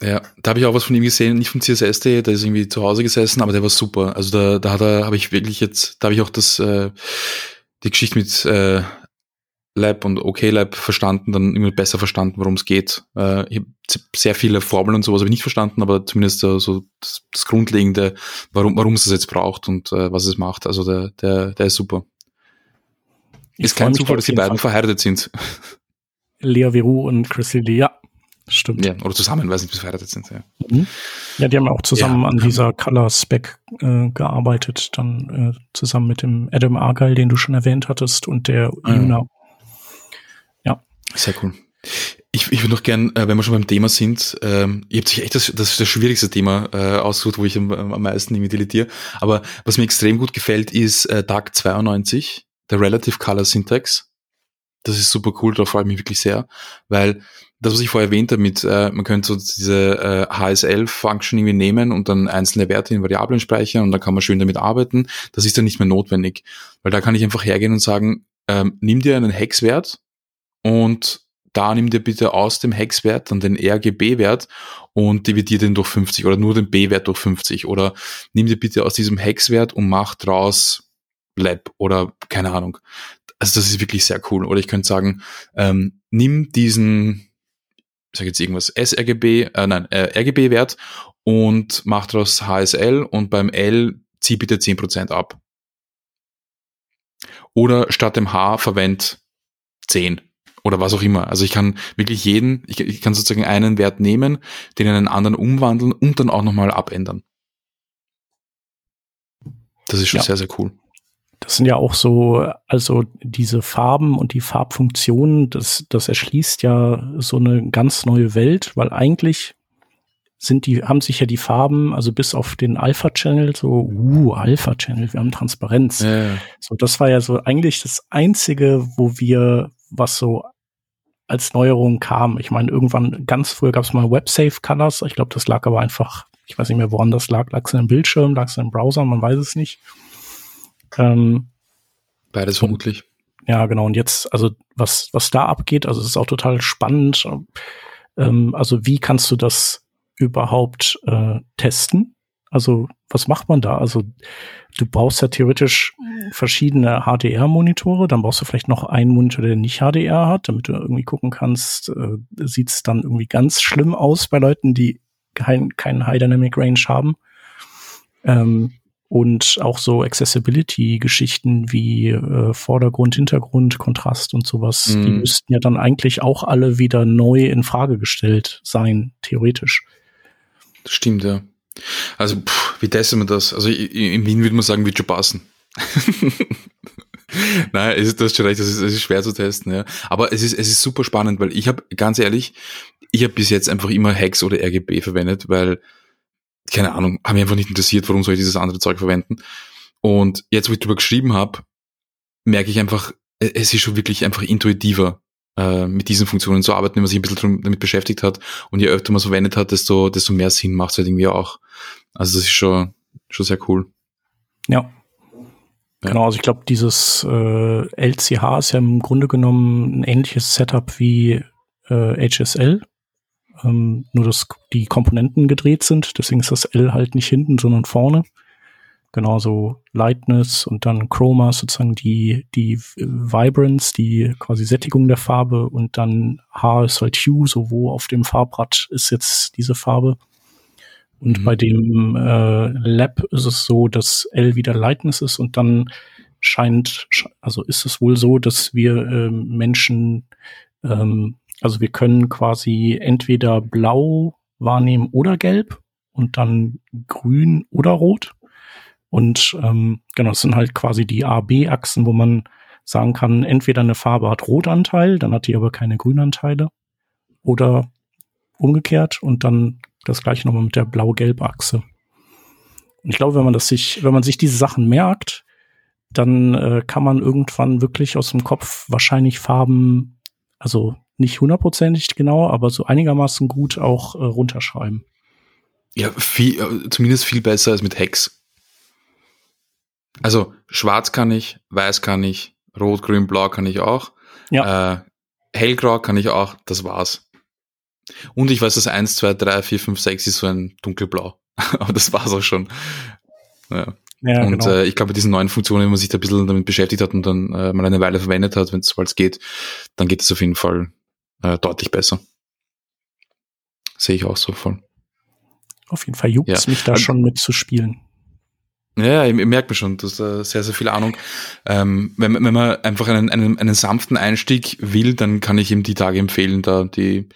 Ja, da habe ich auch was von ihm gesehen, nicht vom CSS-Day, der ist irgendwie zu Hause gesessen, aber der war super. Also da, da hat er, habe ich wirklich jetzt, da habe ich auch das, äh, die Geschichte mit äh, Lab und OK Lab verstanden, dann immer besser verstanden, worum es geht. Äh, ich habe sehr viele Formeln und sowas habe ich nicht verstanden, aber zumindest äh, so das, das Grundlegende, warum, warum es das jetzt braucht und äh, was es macht. Also der, der, der ist super. Ich ist kein Zufall, dass die beiden Fall. verheiratet sind. Lea Veru und Chris Lee, ja, Stimmt. Ja, oder zusammen, weiß nicht, bis verheiratet sind. Ja. Mhm. ja, die haben auch zusammen ja, an dieser Color Spec äh, gearbeitet, dann äh, zusammen mit dem Adam Argyle, den du schon erwähnt hattest, und der ah, Una. Ja. Sehr cool. Ich, ich würde noch gern, äh, wenn wir schon beim Thema sind, ähm, ihr habt sich echt das, das, das schwierigste Thema äh, ausgesucht, wo ich am, am meisten irgendwie deletiere. Aber was mir extrem gut gefällt, ist äh, Tag 92, der Relative Color Syntax. Das ist super cool, da freue ich mich wirklich sehr, weil das, was ich vorher erwähnt habe, mit, äh, man könnte so diese äh, HSL-Function irgendwie nehmen und dann einzelne Werte in Variablen speichern und dann kann man schön damit arbeiten. Das ist dann nicht mehr notwendig, weil da kann ich einfach hergehen und sagen, ähm, nimm dir einen Hexwert und da nimm dir bitte aus dem Hexwert dann den RGB-Wert und dividier den durch 50 oder nur den B-Wert durch 50 oder nimm dir bitte aus diesem Hexwert und mach draus Lab oder keine Ahnung. Also das ist wirklich sehr cool. Oder ich könnte sagen, ähm, nimm diesen ich sage jetzt irgendwas, sRGB, äh, nein, äh, RGB-Wert und mach daraus HSL und beim L zieh bitte 10% ab. Oder statt dem H verwend 10 oder was auch immer. Also ich kann wirklich jeden, ich, ich kann sozusagen einen Wert nehmen, den in einen anderen umwandeln und dann auch nochmal abändern. Das ist schon ja. sehr, sehr cool. Das sind ja auch so, also diese Farben und die Farbfunktionen, das, das erschließt ja so eine ganz neue Welt, weil eigentlich sind die, haben sich ja die Farben, also bis auf den Alpha-Channel, so, uh, Alpha-Channel, wir haben Transparenz. Ja. So, das war ja so eigentlich das einzige, wo wir, was so als Neuerung kam. Ich meine, irgendwann, ganz früher gab es mal Web-Safe Colors. Ich glaube, das lag aber einfach, ich weiß nicht mehr, woran das lag. Lag es in einem Bildschirm, lag es in einem Browser, man weiß es nicht. Ähm, Beides vermutlich. Ja, genau. Und jetzt, also was, was da abgeht, also es ist auch total spannend. Ähm, also wie kannst du das überhaupt äh, testen? Also was macht man da? Also du brauchst ja theoretisch verschiedene HDR-Monitore, dann brauchst du vielleicht noch einen Monitor, der nicht HDR hat, damit du irgendwie gucken kannst, äh, sieht es dann irgendwie ganz schlimm aus bei Leuten, die kein, kein High Dynamic Range haben. Ähm, und auch so Accessibility-Geschichten wie äh, Vordergrund, Hintergrund, Kontrast und sowas, mm. die mhm. müssten ja dann eigentlich auch alle wieder neu in Frage gestellt sein, theoretisch. Das stimmt, ja. Also, pff, wie testet man das? Also in Wien würde man sagen, wird schon passen. [LAUGHS] Nein, es ist, du hast schon recht, es ist, es ist schwer zu testen, ja. Aber es ist, es ist super spannend, weil ich habe, ganz ehrlich, ich habe bis jetzt einfach immer Hex oder RGB verwendet, weil, keine Ahnung, haben mich einfach nicht interessiert, warum soll ich dieses andere Zeug verwenden. Und jetzt, wo ich drüber geschrieben habe, merke ich einfach, e, es ist schon wirklich einfach intuitiver, äh, mit diesen Funktionen zu arbeiten, wenn man sich ein bisschen damit beschäftigt hat. Und je öfter man es verwendet hat, desto, desto mehr Sinn macht es halt irgendwie auch. Also das ist schon, schon sehr cool. Ja, ja. Genau, also ich glaube, dieses äh, LCH ist ja im Grunde genommen ein ähnliches Setup wie äh, HSL, ähm, nur dass die Komponenten gedreht sind, deswegen ist das L halt nicht hinten, sondern vorne. Genauso Lightness und dann Chroma sozusagen die, die Vibrance, die quasi Sättigung der Farbe und dann H ist halt Hue, so wo auf dem Farbrad ist jetzt diese Farbe. Und mhm. bei dem äh, Lab ist es so, dass L wieder Lightness ist und dann scheint, also ist es wohl so, dass wir äh, Menschen, ähm, also wir können quasi entweder blau wahrnehmen oder gelb und dann grün oder rot. Und ähm, genau, das sind halt quasi die A-B-Achsen, wo man sagen kann, entweder eine Farbe hat Rotanteil, dann hat die aber keine Grünanteile. Oder umgekehrt und dann das gleiche nochmal mit der blau-gelb-Achse. Und ich glaube, wenn man das sich, wenn man sich diese Sachen merkt, dann äh, kann man irgendwann wirklich aus dem Kopf wahrscheinlich Farben, also nicht hundertprozentig genau, aber so einigermaßen gut auch äh, runterschreiben. Ja, viel, äh, zumindest viel besser als mit Hex. Also schwarz kann ich, weiß kann ich, rot, grün, blau kann ich auch. Ja. Äh, hellgrau kann ich auch, das war's. Und ich weiß, dass 1, 2, 3, 4, 5, 6 ist so ein dunkelblau. [LAUGHS] Aber das war's auch schon. Ja. Ja, und genau. äh, ich glaube, diesen neuen Funktionen, wenn man sich da ein bisschen damit beschäftigt hat und dann äh, mal eine Weile verwendet hat, wenn es sobald es geht, dann geht es auf jeden Fall äh, deutlich besser. Sehe ich auch so voll. Auf jeden Fall juckt es ja. mich da also, schon mitzuspielen. Ja, ich, ich merke mir schon, hast äh, sehr, sehr viel Ahnung. Ähm, wenn, wenn man einfach einen, einen, einen sanften Einstieg will, dann kann ich ihm die Tage empfehlen, da die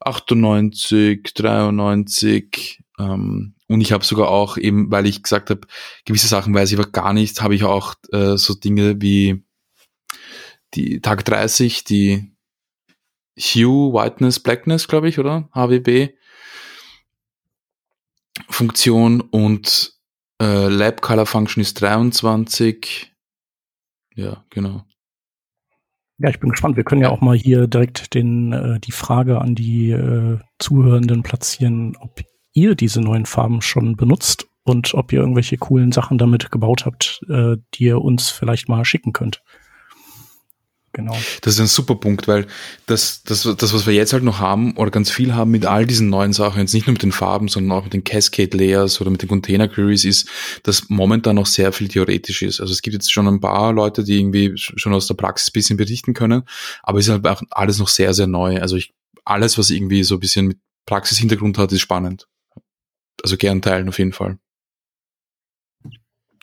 98, 93, ähm, und ich habe sogar auch eben, weil ich gesagt habe, gewisse Sachen weiß ich aber gar nicht, habe ich auch äh, so Dinge wie die Tag 30, die Hue, Whiteness, Blackness, glaube ich, oder? HWB Funktion und äh, Lab Color Function ist 23. Ja, genau. Ja, ich bin gespannt. Wir können ja auch mal hier direkt den, äh, die Frage an die äh, Zuhörenden platzieren, ob ihr diese neuen Farben schon benutzt und ob ihr irgendwelche coolen Sachen damit gebaut habt, äh, die ihr uns vielleicht mal schicken könnt. Genau. Das ist ein super Punkt, weil das, das, das, was wir jetzt halt noch haben oder ganz viel haben mit all diesen neuen Sachen, jetzt nicht nur mit den Farben, sondern auch mit den Cascade Layers oder mit den Container Queries, ist, dass momentan noch sehr viel theoretisch ist. Also es gibt jetzt schon ein paar Leute, die irgendwie schon aus der Praxis ein bisschen berichten können, aber es ist halt auch alles noch sehr, sehr neu. Also ich, alles, was irgendwie so ein bisschen mit Praxishintergrund hat, ist spannend also gern teilen auf jeden Fall.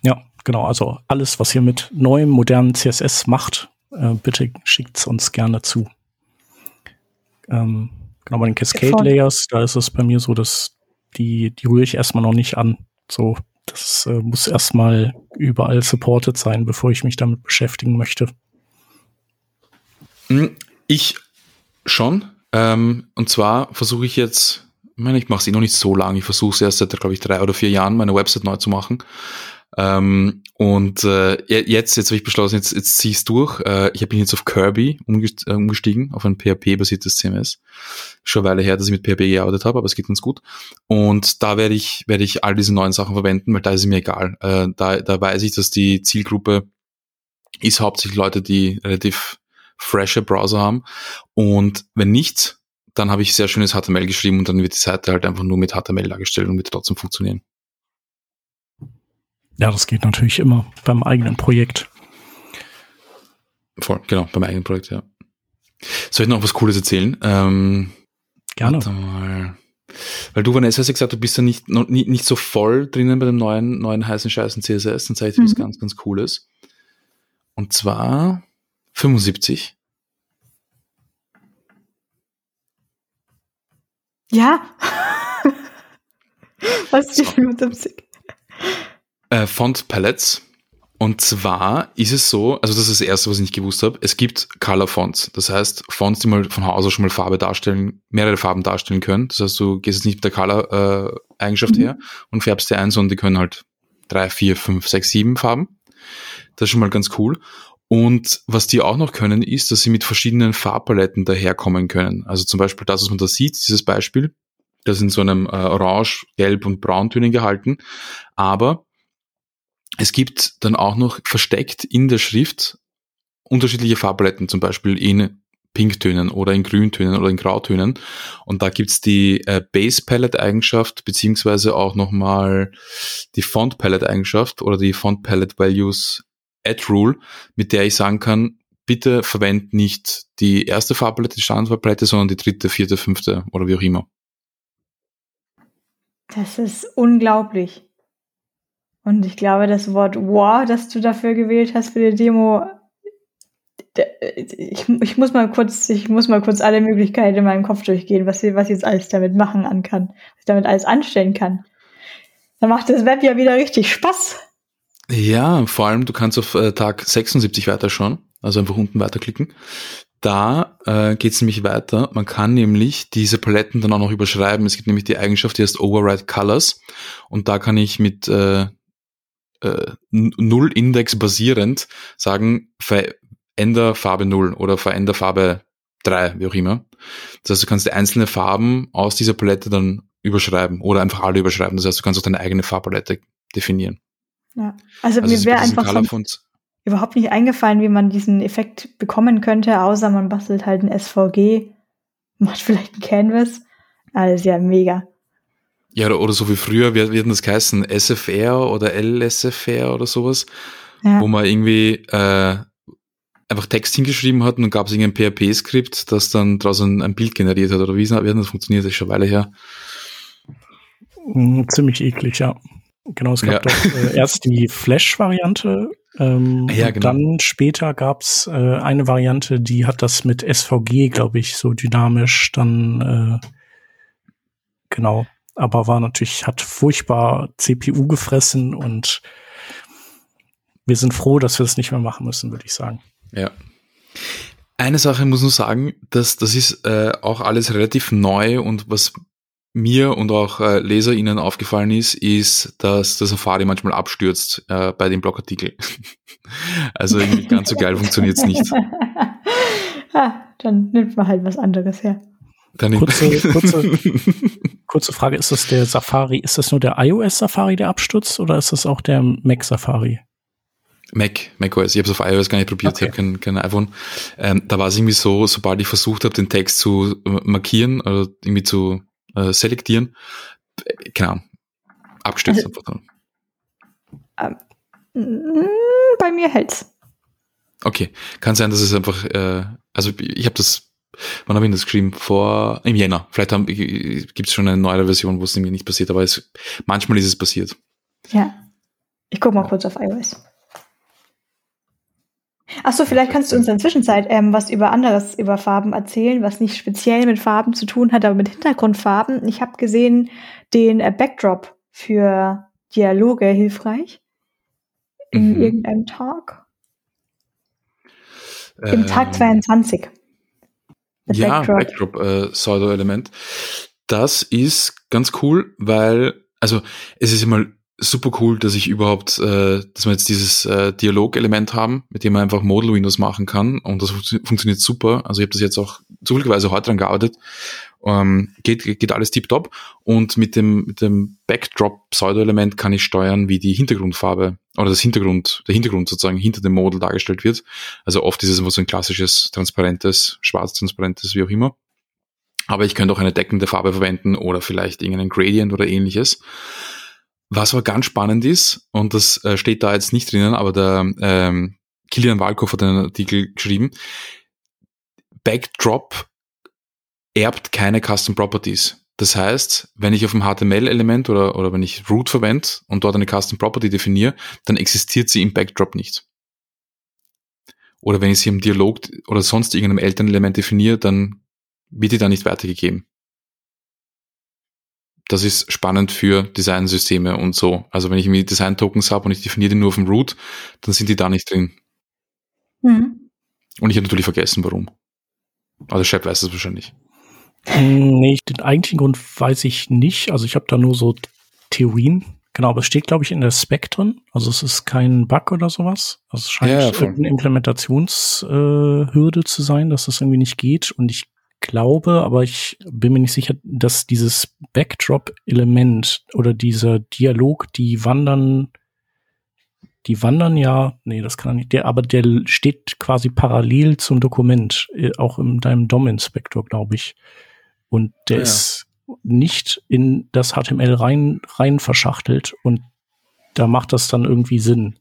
Ja, genau. Also alles, was ihr mit neuem, modernen CSS macht, äh, bitte schickt's uns gerne zu. Ähm, genau, bei den Cascade Layers, da ist es bei mir so, dass die, die rühre ich erstmal noch nicht an. So, das äh, muss erstmal überall supported sein, bevor ich mich damit beschäftigen möchte. Hm, ich schon. Ähm, und zwar versuche ich jetzt ich meine, ich mache es eh noch nicht so lange. Ich versuche es erst seit, glaube ich, drei oder vier Jahren, meine Website neu zu machen. Ähm, und äh, jetzt, jetzt habe ich beschlossen, jetzt, jetzt ziehe ich es durch. Äh, ich bin jetzt auf Kirby äh, umgestiegen, auf ein PHP-basiertes CMS. Schon eine Weile her, dass ich mit PHP gearbeitet habe, aber es geht ganz gut. Und da werde ich, werde ich all diese neuen Sachen verwenden, weil da ist es mir egal. Äh, da, da weiß ich, dass die Zielgruppe ist hauptsächlich Leute, die relativ frische Browser haben. Und wenn nicht, dann habe ich sehr schönes HTML geschrieben und dann wird die Seite halt einfach nur mit HTML dargestellt und wird trotzdem funktionieren. Ja, das geht natürlich immer beim eigenen Projekt. Voll, genau, beim eigenen Projekt, ja. Soll ich noch was Cooles erzählen? Ähm, Gerne. Mal. Weil du, Vanessa, hast ja gesagt, du bist ja nicht, noch, nicht, nicht so voll drinnen bei dem neuen, neuen heißen Scheißen CSS. Dann zeige ich dir mhm. was ganz, ganz Cooles. Und zwar 75. Ja. [LAUGHS] Was ist die 75? Äh, Font Palettes. Und zwar ist es so, also das ist das Erste, was ich nicht gewusst habe, es gibt Color Fonts. Das heißt, Fonts, die mal von Haus aus schon mal Farbe darstellen, mehrere Farben darstellen können. Das heißt, du gehst jetzt nicht mit der Color-Eigenschaft mhm. her und färbst dir ein, sondern die können halt drei, vier, fünf, sechs, sieben Farben. Das ist schon mal ganz cool. Und was die auch noch können, ist, dass sie mit verschiedenen Farbpaletten daherkommen können. Also zum Beispiel das, was man da sieht, dieses Beispiel, das in so einem äh, Orange, Gelb und Brauntönen gehalten. Aber es gibt dann auch noch versteckt in der Schrift unterschiedliche Farbpaletten, zum Beispiel in Pinktönen oder in Grüntönen oder in Grautönen. Und da gibt's die äh, Base Palette Eigenschaft beziehungsweise auch nochmal die Font Palette Eigenschaft oder die Font Palette Values Add Rule, mit der ich sagen kann, bitte verwend nicht die erste Farbpalette, die Standardfarbpalette, sondern die dritte, vierte, fünfte oder wie auch immer. Das ist unglaublich. Und ich glaube, das Wort wow, das du dafür gewählt hast für die Demo, ich, ich muss mal kurz, ich muss mal kurz alle Möglichkeiten in meinem Kopf durchgehen, was, was ich jetzt alles damit machen an kann, was ich damit alles anstellen kann. Dann macht das Web ja wieder richtig Spaß. Ja, vor allem, du kannst auf äh, Tag 76 weiterschauen, also einfach unten weiterklicken. Da äh, geht es nämlich weiter. Man kann nämlich diese Paletten dann auch noch überschreiben. Es gibt nämlich die Eigenschaft, die heißt Override Colors. Und da kann ich mit äh, äh, Null-Index basierend sagen, veränder Farbe 0 oder veränder Farbe 3, wie auch immer. Das heißt, du kannst die einzelne Farben aus dieser Palette dann überschreiben oder einfach alle überschreiben. Das heißt, du kannst auch deine eigene Farbpalette definieren. Ja, also, also mir wäre einfach überhaupt nicht eingefallen, wie man diesen Effekt bekommen könnte, außer man bastelt halt ein SVG, macht vielleicht ein Canvas. Also ja, mega. Ja, oder, oder so wie früher, wie, wie hat das geheißen? SFR oder LSFR oder sowas, ja. wo man irgendwie äh, einfach Text hingeschrieben hat und dann gab es irgendein PHP-Skript, das dann draußen ein Bild generiert hat. Oder wie, wie hat das funktioniert? Das ist schon eine Weile her. Mm, ziemlich eklig, ja. Genau, es gab ja. doch äh, erst die Flash-Variante. Ähm, ja, genau. Dann später gab's äh, eine Variante, die hat das mit SVG, glaube ich, so dynamisch dann äh, genau aber war natürlich, hat furchtbar CPU gefressen und wir sind froh, dass wir das nicht mehr machen müssen, würde ich sagen. Ja. Eine Sache muss nur sagen, dass das ist äh, auch alles relativ neu und was mir und auch äh, LeserInnen aufgefallen ist, ist, dass der Safari manchmal abstürzt äh, bei dem Blogartikel. [LAUGHS] also irgendwie ganz so geil funktioniert es nicht. [LAUGHS] ah, dann nimmt man halt was anderes her. Dann kurze, [LAUGHS] kurze, kurze Frage, ist das der Safari, ist das nur der iOS Safari, der abstürzt, oder ist das auch der Mac Safari? Mac, macOS. Ich habe es auf iOS gar nicht probiert, okay. ich habe kein, kein iPhone. Ähm, da war es irgendwie so, sobald ich versucht habe, den Text zu äh, markieren oder irgendwie zu äh, selektieren, äh, keine Ahnung, abgestürzt also. Ähm, bei mir hält's. Okay, kann sein, dass es einfach, äh, also ich habe das Wann habe ich das geschrieben? Vor, im Jänner. Vielleicht gibt es schon eine neue Version, wo es irgendwie nicht passiert, aber es, manchmal ist es passiert. Ja. Ich gucke mal kurz auf iOS. Achso, vielleicht kannst du uns in der Zwischenzeit ähm, was über anderes, über Farben erzählen, was nicht speziell mit Farben zu tun hat, aber mit Hintergrundfarben. Ich habe gesehen, den äh, Backdrop für Dialoge hilfreich. In mhm. irgendeinem Tag. Im Tag 22. Ja, Backdrop, Backdrop äh, Pseudo-Element. Das ist ganz cool, weil, also es ist immer super cool, dass ich überhaupt, äh, dass wir jetzt dieses äh, Dialog-Element haben, mit dem man einfach Model Windows machen kann und das funktioniert super. Also ich habe das jetzt auch zufälligerweise heute dran gearbeitet. Ähm, geht, geht alles tiptop und mit dem, mit dem Backdrop-Pseudo-Element kann ich steuern, wie die Hintergrundfarbe oder das Hintergrund, der Hintergrund sozusagen hinter dem Model dargestellt wird. Also oft ist es einfach so ein klassisches, transparentes, schwarz-transparentes, wie auch immer. Aber ich könnte auch eine deckende Farbe verwenden oder vielleicht irgendeinen Gradient oder ähnliches. Was aber ganz spannend ist, und das äh, steht da jetzt nicht drinnen, aber der ähm, Kilian Walkow hat einen Artikel geschrieben, Backdrop erbt keine Custom Properties. Das heißt, wenn ich auf dem HTML-Element oder, oder wenn ich root verwende und dort eine Custom Property definiere, dann existiert sie im Backdrop nicht. Oder wenn ich sie im Dialog oder sonst irgendeinem Elternelement definiere, dann wird die da nicht weitergegeben. Das ist spannend für Designsysteme und so. Also wenn ich irgendwie Design-Tokens habe und ich definiere die nur auf dem Root, dann sind die da nicht drin. Mhm. Und ich habe natürlich vergessen, warum. Also Shep weiß es wahrscheinlich. Hm, nee, den eigentlichen Grund weiß ich nicht. Also ich habe da nur so Theorien. Genau, aber es steht, glaube ich, in der Spec drin. Also es ist kein Bug oder sowas. Also es scheint ja, eine Implementationshürde äh, zu sein, dass das irgendwie nicht geht. Und ich glaube, aber ich bin mir nicht sicher, dass dieses Backdrop-Element oder dieser Dialog, die wandern, die wandern ja, nee, das kann er nicht, der, aber der steht quasi parallel zum Dokument, äh, auch in deinem DOM-Inspektor, glaube ich. Und der ah, ja. ist nicht in das HTML rein, rein verschachtelt und da macht das dann irgendwie Sinn.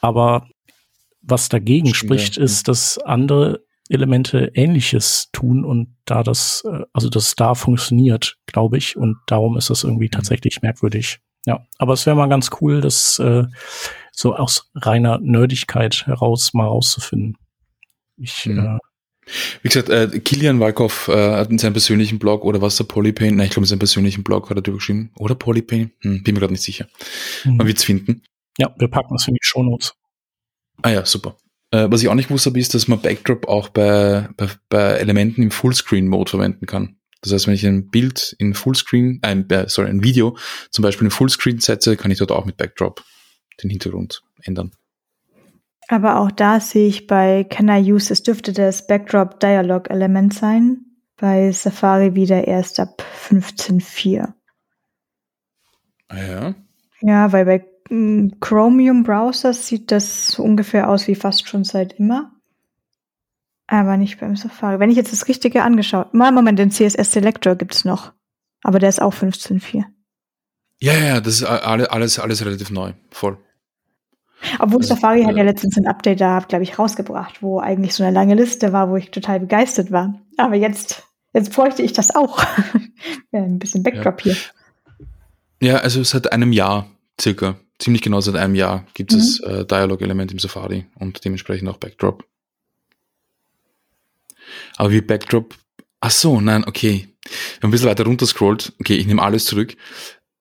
Aber was dagegen spricht, ist, dass andere Elemente Ähnliches tun und da das, äh, also das da funktioniert, glaube ich, und darum ist das irgendwie mhm. tatsächlich merkwürdig. Ja, aber es wäre mal ganz cool, das äh, so aus reiner Nerdigkeit heraus mal rauszufinden. Ich, mhm. äh, wie gesagt, äh, Kilian Walkoff äh, hat in seinem persönlichen Blog oder was der Polypain, nein, ich glaube in seinem persönlichen Blog hat er drüber geschrieben. Oder Polypain? Hm, bin mir gerade nicht sicher. Mhm. Man wird's finden. Ja, wir packen das in die Shownotes. Ah ja, super. Äh, was ich auch nicht wusste, ist, dass man Backdrop auch bei, bei, bei Elementen im Fullscreen-Mode verwenden kann. Das heißt, wenn ich ein Bild in Fullscreen, ein, äh, sorry, ein Video zum Beispiel in Fullscreen setze, kann ich dort auch mit Backdrop den Hintergrund ändern. Aber auch da sehe ich bei Can I Use, es dürfte das Backdrop Dialog Element sein. Bei Safari wieder erst ab 15.4. Ah ja. Ja, weil bei Chromium Browsers sieht das ungefähr aus wie fast schon seit immer. Aber nicht beim Safari. Wenn ich jetzt das Richtige angeschaut, mal Moment, den CSS Selector gibt's noch. Aber der ist auch 15.4. Ja, ja, das ist alles, alles, alles relativ neu. Voll. Obwohl also, Safari hat ja letztens ein Update da, glaube ich, rausgebracht, wo eigentlich so eine lange Liste war, wo ich total begeistert war. Aber jetzt, jetzt bräuchte ich das auch. [LAUGHS] ein bisschen Backdrop ja. hier. Ja, also seit einem Jahr circa, ziemlich genau seit einem Jahr gibt es mhm. äh, Dialog-Element im Safari und dementsprechend auch Backdrop. Aber wie Backdrop, ach so, nein, okay. Wenn man ein bisschen weiter runter scrollt, okay, ich nehme alles zurück.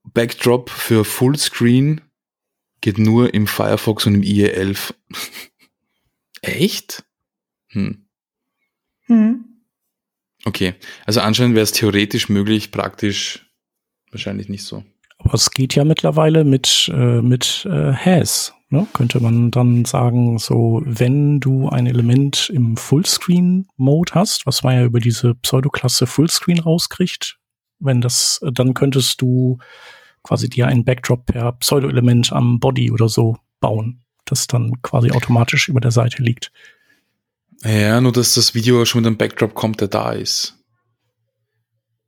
Backdrop für Fullscreen geht nur im Firefox und im IE 11. [LAUGHS] Echt? Hm. Hm. Okay, also anscheinend wäre es theoretisch möglich, praktisch wahrscheinlich nicht so. Aber es geht ja mittlerweile mit, äh, mit äh, Has. Ne? Könnte man dann sagen, so, wenn du ein Element im Fullscreen-Mode hast, was man ja über diese Pseudoklasse Fullscreen rauskriegt, wenn das, dann könntest du quasi dir ein Backdrop per Pseudo-Element am Body oder so bauen, das dann quasi automatisch über der Seite liegt. Ja, nur dass das Video schon mit einem Backdrop kommt, der da ist.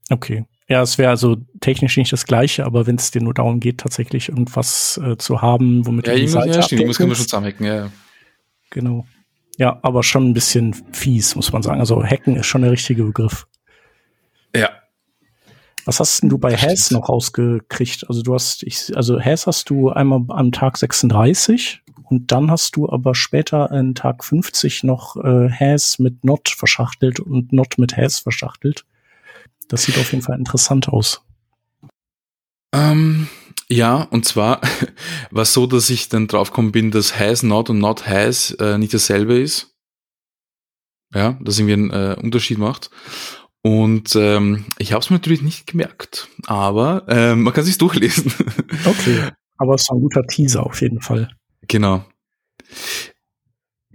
Okay. Ja, es wäre also technisch nicht das gleiche, aber wenn es dir nur darum geht, tatsächlich irgendwas äh, zu haben, womit ja, du die Seite ja, stimmt, irgendwas können wir schon zusammenhacken, ja, ja. Genau. Ja, aber schon ein bisschen fies, muss man sagen. Also Hacken ist schon der richtige Begriff. Ja, was hast denn du bei Has noch rausgekriegt? Also du hast, ich, also Has hast du einmal am Tag 36 und dann hast du aber später an Tag 50 noch äh, Has mit Not verschachtelt und Not mit Has verschachtelt. Das sieht auf jeden Fall interessant aus. Ähm, ja, und zwar [LAUGHS] war es so, dass ich dann draufgekommen bin, dass Has Not und Not Has äh, nicht dasselbe ist. Ja, dass irgendwie einen äh, Unterschied macht. Und ähm, ich habe es mir natürlich nicht gemerkt, aber ähm, man kann sich durchlesen. [LAUGHS] Okay, aber es ist ein guter Teaser auf jeden Fall. Genau.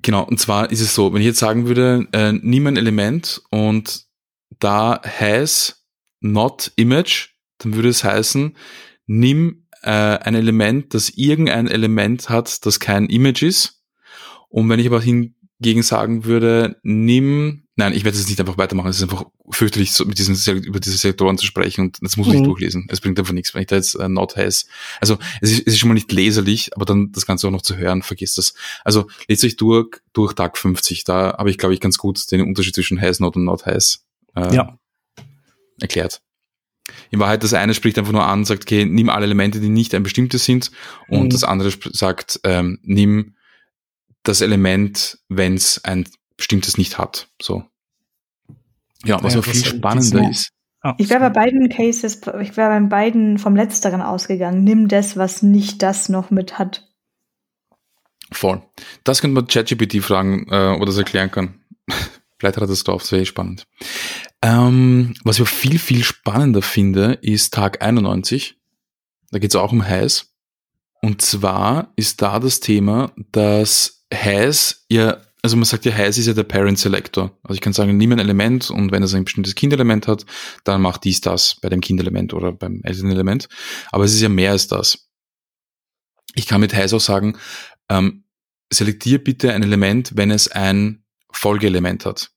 Genau, und zwar ist es so, wenn ich jetzt sagen würde, äh, nimm ein Element und da has not image, dann würde es heißen, nimm äh, ein Element, das irgendein Element hat, das kein Image ist. Und wenn ich aber hingegen sagen würde, nimm Nein, ich werde es nicht einfach weitermachen. Es ist einfach fürchterlich, so mit diesen, über diese Sektoren zu sprechen und das muss mhm. nicht durchlesen. Es bringt einfach nichts, wenn ich da jetzt äh, Not heiß. Also es ist, es ist schon mal nicht leserlich, aber dann das Ganze auch noch zu hören, vergisst das. Also lest euch durch, durch Tag 50. Da habe ich, glaube ich, ganz gut den Unterschied zwischen heiß Not und Not heiß äh, ja. erklärt. In Wahrheit, das eine spricht einfach nur an, sagt, okay, nimm alle Elemente, die nicht ein bestimmtes sind, und mhm. das andere sagt, ähm, nimm das Element, wenn es ein bestimmtes nicht hat. So. Ja, was ja, auch viel spannender ist. Ich wäre bei beiden Cases, ich wäre bei beiden vom Letzteren ausgegangen. Nimm das, was nicht das noch mit hat. Voll. Das könnte man ChatGPT fragen, äh, oder das erklären kann. [LAUGHS] Vielleicht hat er das drauf, das wäre eh spannend. Ähm, was ich viel, viel spannender finde, ist Tag 91. Da geht es auch um Has. Und zwar ist da das Thema, dass Has ja also man sagt ja, Has ist ja der Parent Selector. Also ich kann sagen, nimm ein Element und wenn es ein bestimmtes Kindelement hat, dann macht dies das bei dem Kindelement oder beim Elternelement. Aber es ist ja mehr als das. Ich kann mit Has auch sagen, ähm, selektier bitte ein Element, wenn es ein Folgeelement hat.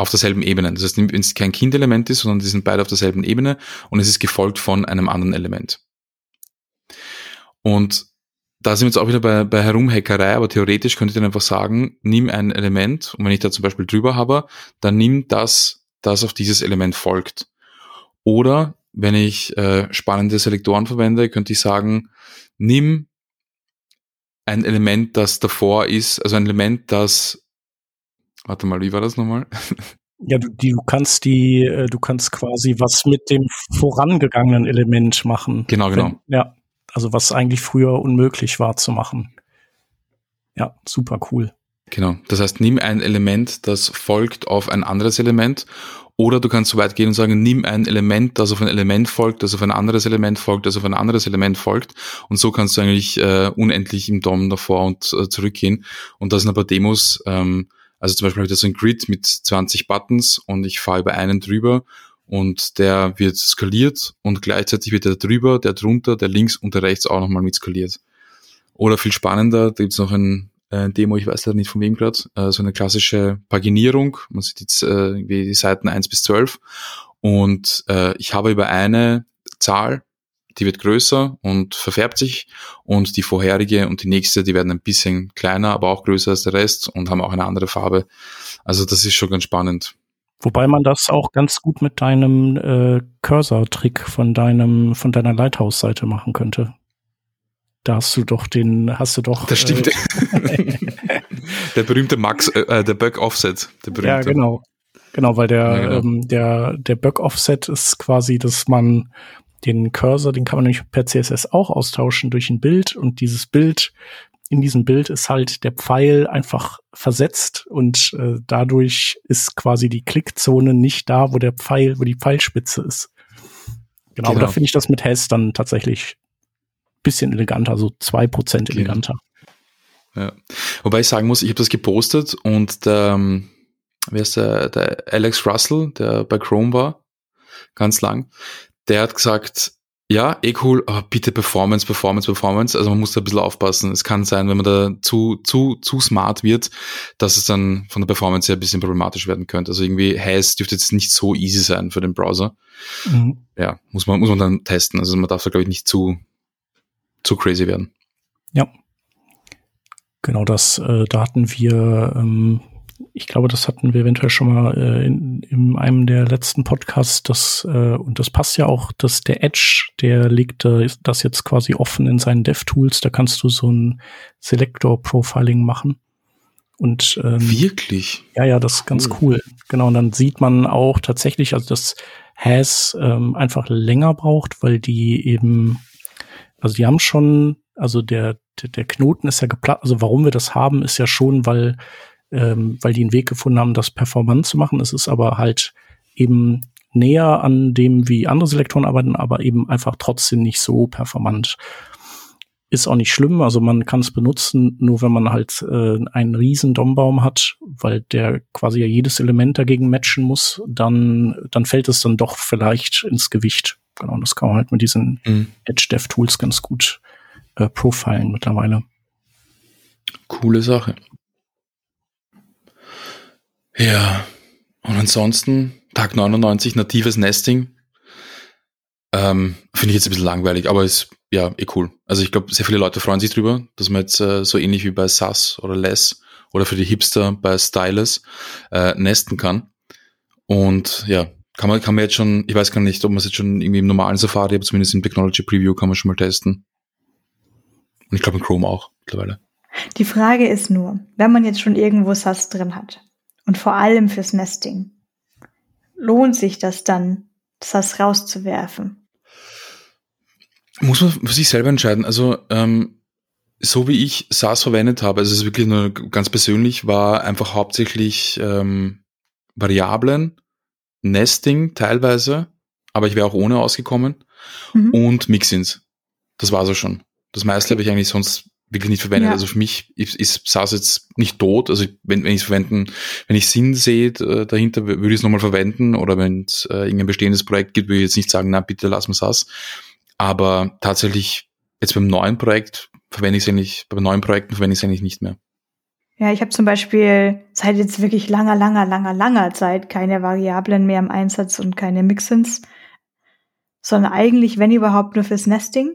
Auf derselben Ebene. Das heißt, wenn es kein Kindelement ist, sondern die sind beide auf derselben Ebene und es ist gefolgt von einem anderen Element. Und da sind wir jetzt auch wieder bei, bei Herumhackerei, aber theoretisch könnte ich dann einfach sagen, nimm ein Element und wenn ich da zum Beispiel drüber habe, dann nimm das, das auf dieses Element folgt. Oder wenn ich äh, spannende Selektoren verwende, könnte ich sagen, nimm ein Element, das davor ist, also ein Element, das, warte mal, wie war das nochmal? Ja, du, die, du kannst die, äh, du kannst quasi was mit dem vorangegangenen Element machen. Genau, genau. Wenn, ja. Also was eigentlich früher unmöglich war zu machen. Ja, super cool. Genau. Das heißt, nimm ein Element, das folgt auf ein anderes Element. Oder du kannst so weit gehen und sagen, nimm ein Element, das auf ein Element folgt, das auf ein anderes Element folgt, das auf ein anderes Element folgt. Und so kannst du eigentlich äh, unendlich im DOM davor und äh, zurückgehen. Und das sind aber Demos, ähm, also zum Beispiel habe ich da so ein Grid mit 20 Buttons und ich fahre über einen drüber und der wird skaliert und gleichzeitig wird der drüber, der drunter, der links und der rechts auch nochmal mit skaliert. Oder viel spannender, da gibt's noch ein äh, Demo, ich weiß leider nicht von wem gerade, äh, so eine klassische Paginierung. Man sieht jetzt äh, die Seiten 1 bis 12 und äh, ich habe über eine Zahl, die wird größer und verfärbt sich und die vorherige und die nächste, die werden ein bisschen kleiner, aber auch größer als der Rest und haben auch eine andere Farbe. Also das ist schon ganz spannend. Wobei man das auch ganz gut mit deinem äh, Cursor-Trick von deinem, von deiner Lighthouse-Seite machen könnte. Da hast du doch den, hast du doch. Das stimmt. Äh, [LAUGHS] der berühmte Max, äh, äh, der Bug Offset. Der berühmte. Ja, genau. Genau, weil der, ja, genau. Ähm, der, der Bug Offset ist quasi, dass man den Cursor, den kann man nämlich per CSS auch austauschen durch ein Bild und dieses Bild in diesem Bild ist halt der Pfeil einfach versetzt und äh, dadurch ist quasi die Klickzone nicht da, wo der Pfeil, wo die Pfeilspitze ist. Genau, genau. aber da finde ich das mit Hess dann tatsächlich bisschen eleganter, so zwei Prozent genau. eleganter. Ja. Wobei ich sagen muss, ich habe das gepostet und der, ähm, wer ist der, der Alex Russell, der bei Chrome war, ganz lang, der hat gesagt, ja, eh cool, aber bitte Performance, Performance, Performance. Also man muss da ein bisschen aufpassen. Es kann sein, wenn man da zu, zu, zu smart wird, dass es dann von der Performance her ein bisschen problematisch werden könnte. Also irgendwie Haze dürfte jetzt nicht so easy sein für den Browser. Mhm. Ja, muss man, muss man dann testen. Also man darf da, glaube ich, nicht zu, zu crazy werden. Ja. Genau, das, äh, da hatten wir ähm, ich glaube, das hatten wir eventuell schon mal äh, in, in einem der letzten Podcasts, das, äh, und das passt ja auch, dass der Edge, der legt äh, das jetzt quasi offen in seinen DevTools, da kannst du so ein Selector-Profiling machen. Und ähm, wirklich? Ja, ja, das ist ganz cool. cool. Genau, und dann sieht man auch tatsächlich, also das Has ähm, einfach länger braucht, weil die eben, also die haben schon, also der, der, der Knoten ist ja geplatzt, also warum wir das haben, ist ja schon, weil ähm, weil die einen Weg gefunden haben, das performant zu machen. Es ist aber halt eben näher an dem, wie andere Selektoren arbeiten, aber eben einfach trotzdem nicht so performant. Ist auch nicht schlimm, also man kann es benutzen, nur wenn man halt äh, einen riesen DOM-Baum hat, weil der quasi ja jedes Element dagegen matchen muss, dann, dann fällt es dann doch vielleicht ins Gewicht. Genau, das kann man halt mit diesen mhm. Edge-Dev-Tools ganz gut äh, profilen mittlerweile. Coole Sache. Ja, und ansonsten Tag 99 natives Nesting. Ähm, Finde ich jetzt ein bisschen langweilig, aber ist ja eh cool. Also ich glaube, sehr viele Leute freuen sich drüber, dass man jetzt äh, so ähnlich wie bei SAS oder Less oder für die Hipster bei Stylus äh, nesten kann. Und ja, kann man, kann man jetzt schon, ich weiß gar nicht, ob man es jetzt schon irgendwie im normalen Safari, aber zumindest im Technology Preview kann man schon mal testen. Und ich glaube in Chrome auch mittlerweile. Die Frage ist nur, wenn man jetzt schon irgendwo SAS drin hat, und vor allem fürs Nesting. lohnt sich das dann, das rauszuwerfen? Muss man für sich selber entscheiden. Also ähm, so wie ich SAS verwendet habe, also es ist wirklich nur ganz persönlich, war einfach hauptsächlich ähm, Variablen, Nesting teilweise, aber ich wäre auch ohne ausgekommen mhm. und Mixins. Das war so schon. Das meiste habe ich eigentlich sonst wirklich nicht verwendet. Ja. Also für mich ist, ist SAS jetzt nicht tot. Also wenn, wenn ich es verwenden, wenn ich Sinn sehe äh, dahinter, würde ich es nochmal verwenden. Oder wenn es äh, irgendein bestehendes Projekt gibt, würde ich jetzt nicht sagen, na bitte lass mal SAS. Aber tatsächlich jetzt beim neuen Projekt verwende ich es eigentlich, bei neuen Projekten verwende ich es eigentlich nicht mehr. Ja, ich habe zum Beispiel seit jetzt wirklich langer, langer, langer, langer Zeit keine Variablen mehr im Einsatz und keine Mixins, sondern eigentlich, wenn überhaupt, nur fürs Nesting.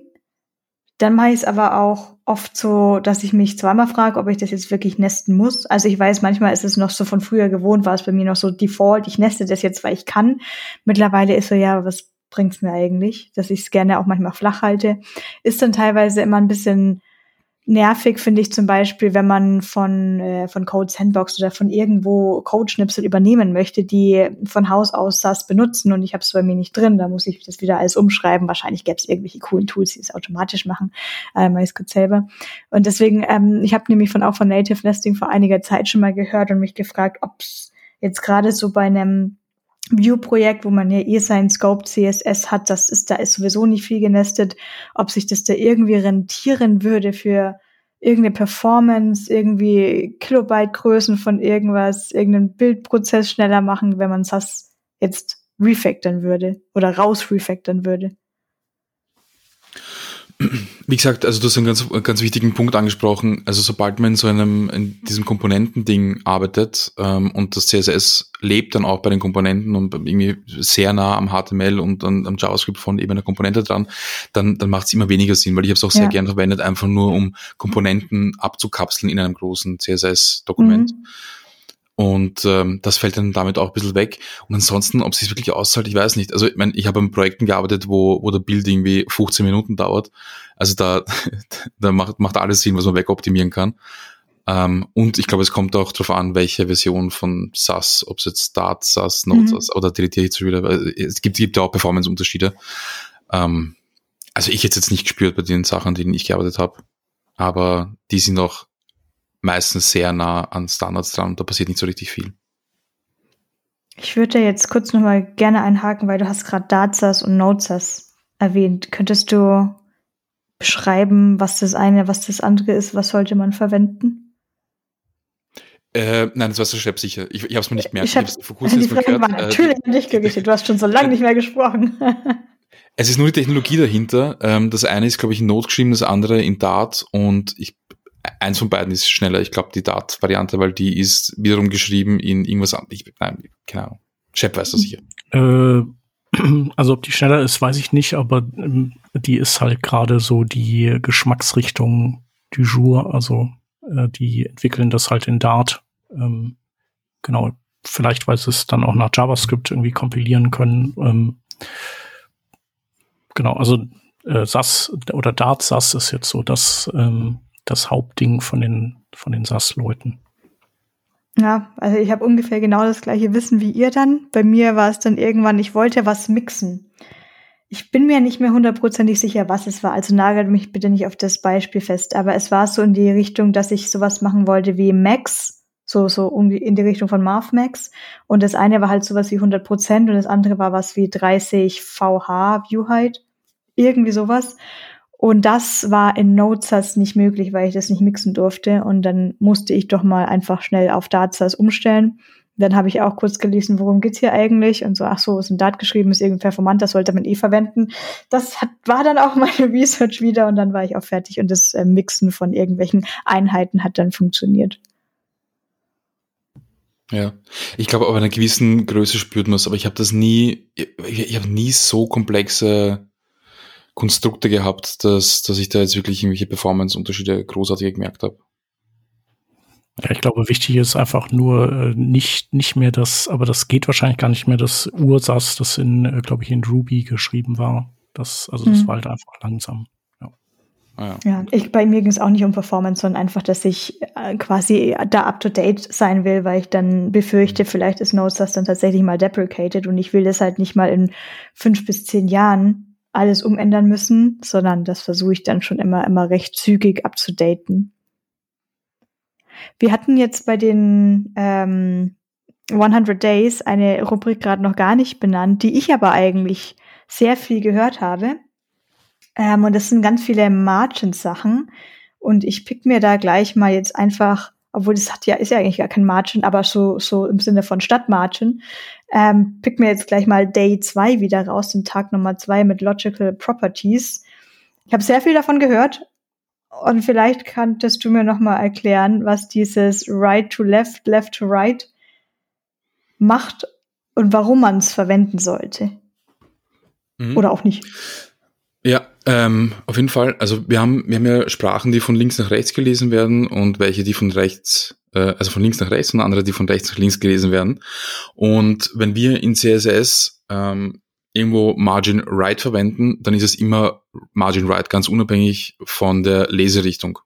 Dann mache ich es aber auch oft so, dass ich mich zweimal frage, ob ich das jetzt wirklich nesten muss. Also ich weiß, manchmal ist es noch so von früher gewohnt, war es bei mir noch so Default, ich neste das jetzt, weil ich kann. Mittlerweile ist so, ja, was bringt's mir eigentlich, dass ich es gerne auch manchmal flach halte. Ist dann teilweise immer ein bisschen nervig, finde ich zum Beispiel, wenn man von, äh, von Code Sandbox oder von irgendwo Codeschnipsel übernehmen möchte, die von Haus aus das benutzen und ich habe es bei mir nicht drin, da muss ich das wieder alles umschreiben. Wahrscheinlich gäbe es irgendwelche coolen Tools, die es automatisch machen, äh, kurz selber. Und deswegen, ähm, ich habe nämlich von auch von Native Nesting vor einiger Zeit schon mal gehört und mich gefragt, ob es jetzt gerade so bei einem View-Projekt, wo man ja eh sein Scope CSS hat, das ist, da ist sowieso nicht viel genestet, ob sich das da irgendwie rentieren würde für irgendeine Performance, irgendwie Kilobyte-Größen von irgendwas, irgendeinen Bildprozess schneller machen, wenn man das jetzt refactoren würde oder raus refactoren würde. Wie gesagt, also du hast einen ganz, ganz wichtigen Punkt angesprochen. Also sobald man in so einem, in diesem Komponentending arbeitet ähm, und das CSS lebt dann auch bei den Komponenten und irgendwie sehr nah am HTML und an, am JavaScript von eben einer Komponente dran, dann, dann macht es immer weniger Sinn, weil ich habe es auch sehr ja. gern verwendet, einfach nur um Komponenten abzukapseln in einem großen CSS-Dokument. Mhm. Und ähm, das fällt dann damit auch ein bisschen weg. Und ansonsten, ob es sich wirklich auszahlt, ich weiß nicht. Also ich meine, ich habe an Projekten gearbeitet, wo, wo der Build irgendwie 15 Minuten dauert. Also da, [LAUGHS] da macht, macht alles Sinn, was man wegoptimieren kann. Ähm, und ich glaube, es kommt auch darauf an, welche Version von SAS, ob es jetzt Start, SAS, Node, mhm. SAS oder ich zu wieder. Es gibt, gibt ja auch Performance-Unterschiede. Ähm, also ich hätte jetzt nicht gespürt bei den Sachen, denen ich gearbeitet habe. Aber die sind auch meistens sehr nah an Standards dran und da passiert nicht so richtig viel. Ich würde jetzt kurz nochmal gerne einhaken, weil du hast gerade Datsas und Notesas erwähnt. Könntest du beschreiben, was das eine, was das andere ist? Was sollte man verwenden? Äh, nein, das war so sicher. Ich, ich habe es mir nicht mehr. Ich habe vor kurzem die Frage war äh, natürlich äh, nicht gerichtet. Du hast schon so lange [LAUGHS] nicht mehr gesprochen. es ist nur die Technologie dahinter. Ähm, das eine ist, glaube ich, in Node geschrieben, das andere in Dart und ich eins von beiden ist schneller. Ich glaube, die Dart-Variante, weil die ist wiederum geschrieben in irgendwas anderes. Nein, keine Ahnung. Chef weiß das sicher. Äh, [CLEARS THROAT] also ob die schneller ist, weiß ich nicht, aber ähm, die ist halt gerade so die Geschmacksrichtung du jour. Also äh, die entwickeln das halt in Dart. Ähm, genau, vielleicht, weil sie es dann auch nach JavaScript irgendwie kompilieren können. Ähm, genau, also äh, SAS oder Dart SAS ist jetzt so das ähm, das Hauptding von den, von den SAS-Leuten. Ja, also ich habe ungefähr genau das gleiche Wissen wie ihr dann. Bei mir war es dann irgendwann, ich wollte was mixen. Ich bin mir nicht mehr hundertprozentig sicher, was es war. Also nagelt mich bitte nicht auf das Beispiel fest. Aber es war so in die Richtung, dass ich sowas machen wollte wie Max. So, so um die, in die Richtung von Marv Max. Und das eine war halt sowas wie 100 Prozent und das andere war was wie 30 VH View Height. Irgendwie sowas. Und das war in Notesas nicht möglich, weil ich das nicht mixen durfte. Und dann musste ich doch mal einfach schnell auf Datsas umstellen. Dann habe ich auch kurz gelesen, worum geht's hier eigentlich? Und so, ach so, ist ein Dart geschrieben, ist irgendwie performant, das sollte man eh verwenden. Das hat, war dann auch meine [LAUGHS] Research wieder und dann war ich auch fertig und das äh, Mixen von irgendwelchen Einheiten hat dann funktioniert. Ja, ich glaube, aber einer gewissen Größe spürt man es, aber ich habe das nie, ich, ich habe nie so komplexe Konstrukte gehabt, dass, dass ich da jetzt wirklich irgendwelche Performance-Unterschiede großartig gemerkt habe. Ja, ich glaube, wichtig ist einfach nur äh, nicht, nicht mehr das, aber das geht wahrscheinlich gar nicht mehr, das Ursatz, das in, äh, glaube ich, in Ruby geschrieben war. Das, also das mhm. war halt einfach langsam. Ja. Ah, ja. ja, ich, bei mir ging es auch nicht um Performance, sondern einfach, dass ich äh, quasi da up to date sein will, weil ich dann befürchte, mhm. vielleicht ist Nodestars dann tatsächlich mal deprecated und ich will das halt nicht mal in fünf bis zehn Jahren alles umändern müssen, sondern das versuche ich dann schon immer, immer recht zügig abzudaten. Wir hatten jetzt bei den ähm, 100 Days eine Rubrik gerade noch gar nicht benannt, die ich aber eigentlich sehr viel gehört habe. Ähm, und das sind ganz viele Margin-Sachen. Und ich pick mir da gleich mal jetzt einfach, obwohl das hat ja, ist ja eigentlich gar kein Margin, aber so, so im Sinne von Stadtmargin, ähm, pick mir jetzt gleich mal Day 2 wieder raus, den Tag Nummer 2 mit Logical Properties. Ich habe sehr viel davon gehört. Und vielleicht könntest du mir noch mal erklären, was dieses Right to Left, Left to Right macht und warum man es verwenden sollte. Mhm. Oder auch nicht. Ja, ähm, auf jeden Fall. Also wir haben, wir haben ja Sprachen, die von links nach rechts gelesen werden und welche, die von rechts, äh, also von links nach rechts und andere, die von rechts nach links gelesen werden. Und wenn wir in CSS ähm, irgendwo Margin Right verwenden, dann ist es immer Margin Right, ganz unabhängig von der Leserichtung.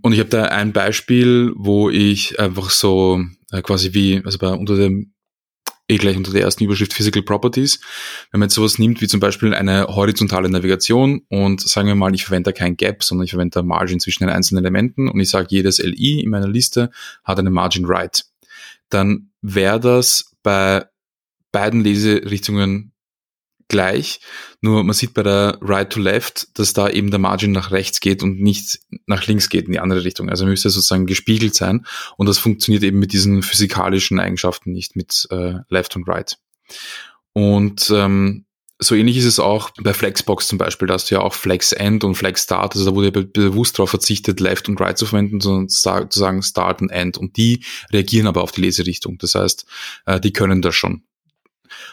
Und ich habe da ein Beispiel, wo ich einfach so äh, quasi wie, also bei unter dem eh gleich unter der ersten Überschrift Physical Properties. Wenn man jetzt sowas nimmt wie zum Beispiel eine horizontale Navigation und sagen wir mal, ich verwende kein Gap, sondern ich verwende Margin zwischen den einzelnen Elementen und ich sage, jedes LI in meiner Liste hat eine Margin Right, dann wäre das bei beiden Leserichtungen gleich, nur man sieht bei der Right to Left, dass da eben der Margin nach rechts geht und nicht nach links geht in die andere Richtung. Also müsste sozusagen gespiegelt sein und das funktioniert eben mit diesen physikalischen Eigenschaften nicht mit äh, Left und Right. Und ähm, so ähnlich ist es auch bei Flexbox zum Beispiel, da hast du ja auch Flex End und Flex Start, also da wurde ja bewusst darauf verzichtet, Left und Right zu verwenden, sondern zu sagen Start und End. Und die reagieren aber auf die Leserichtung. Das heißt, äh, die können das schon.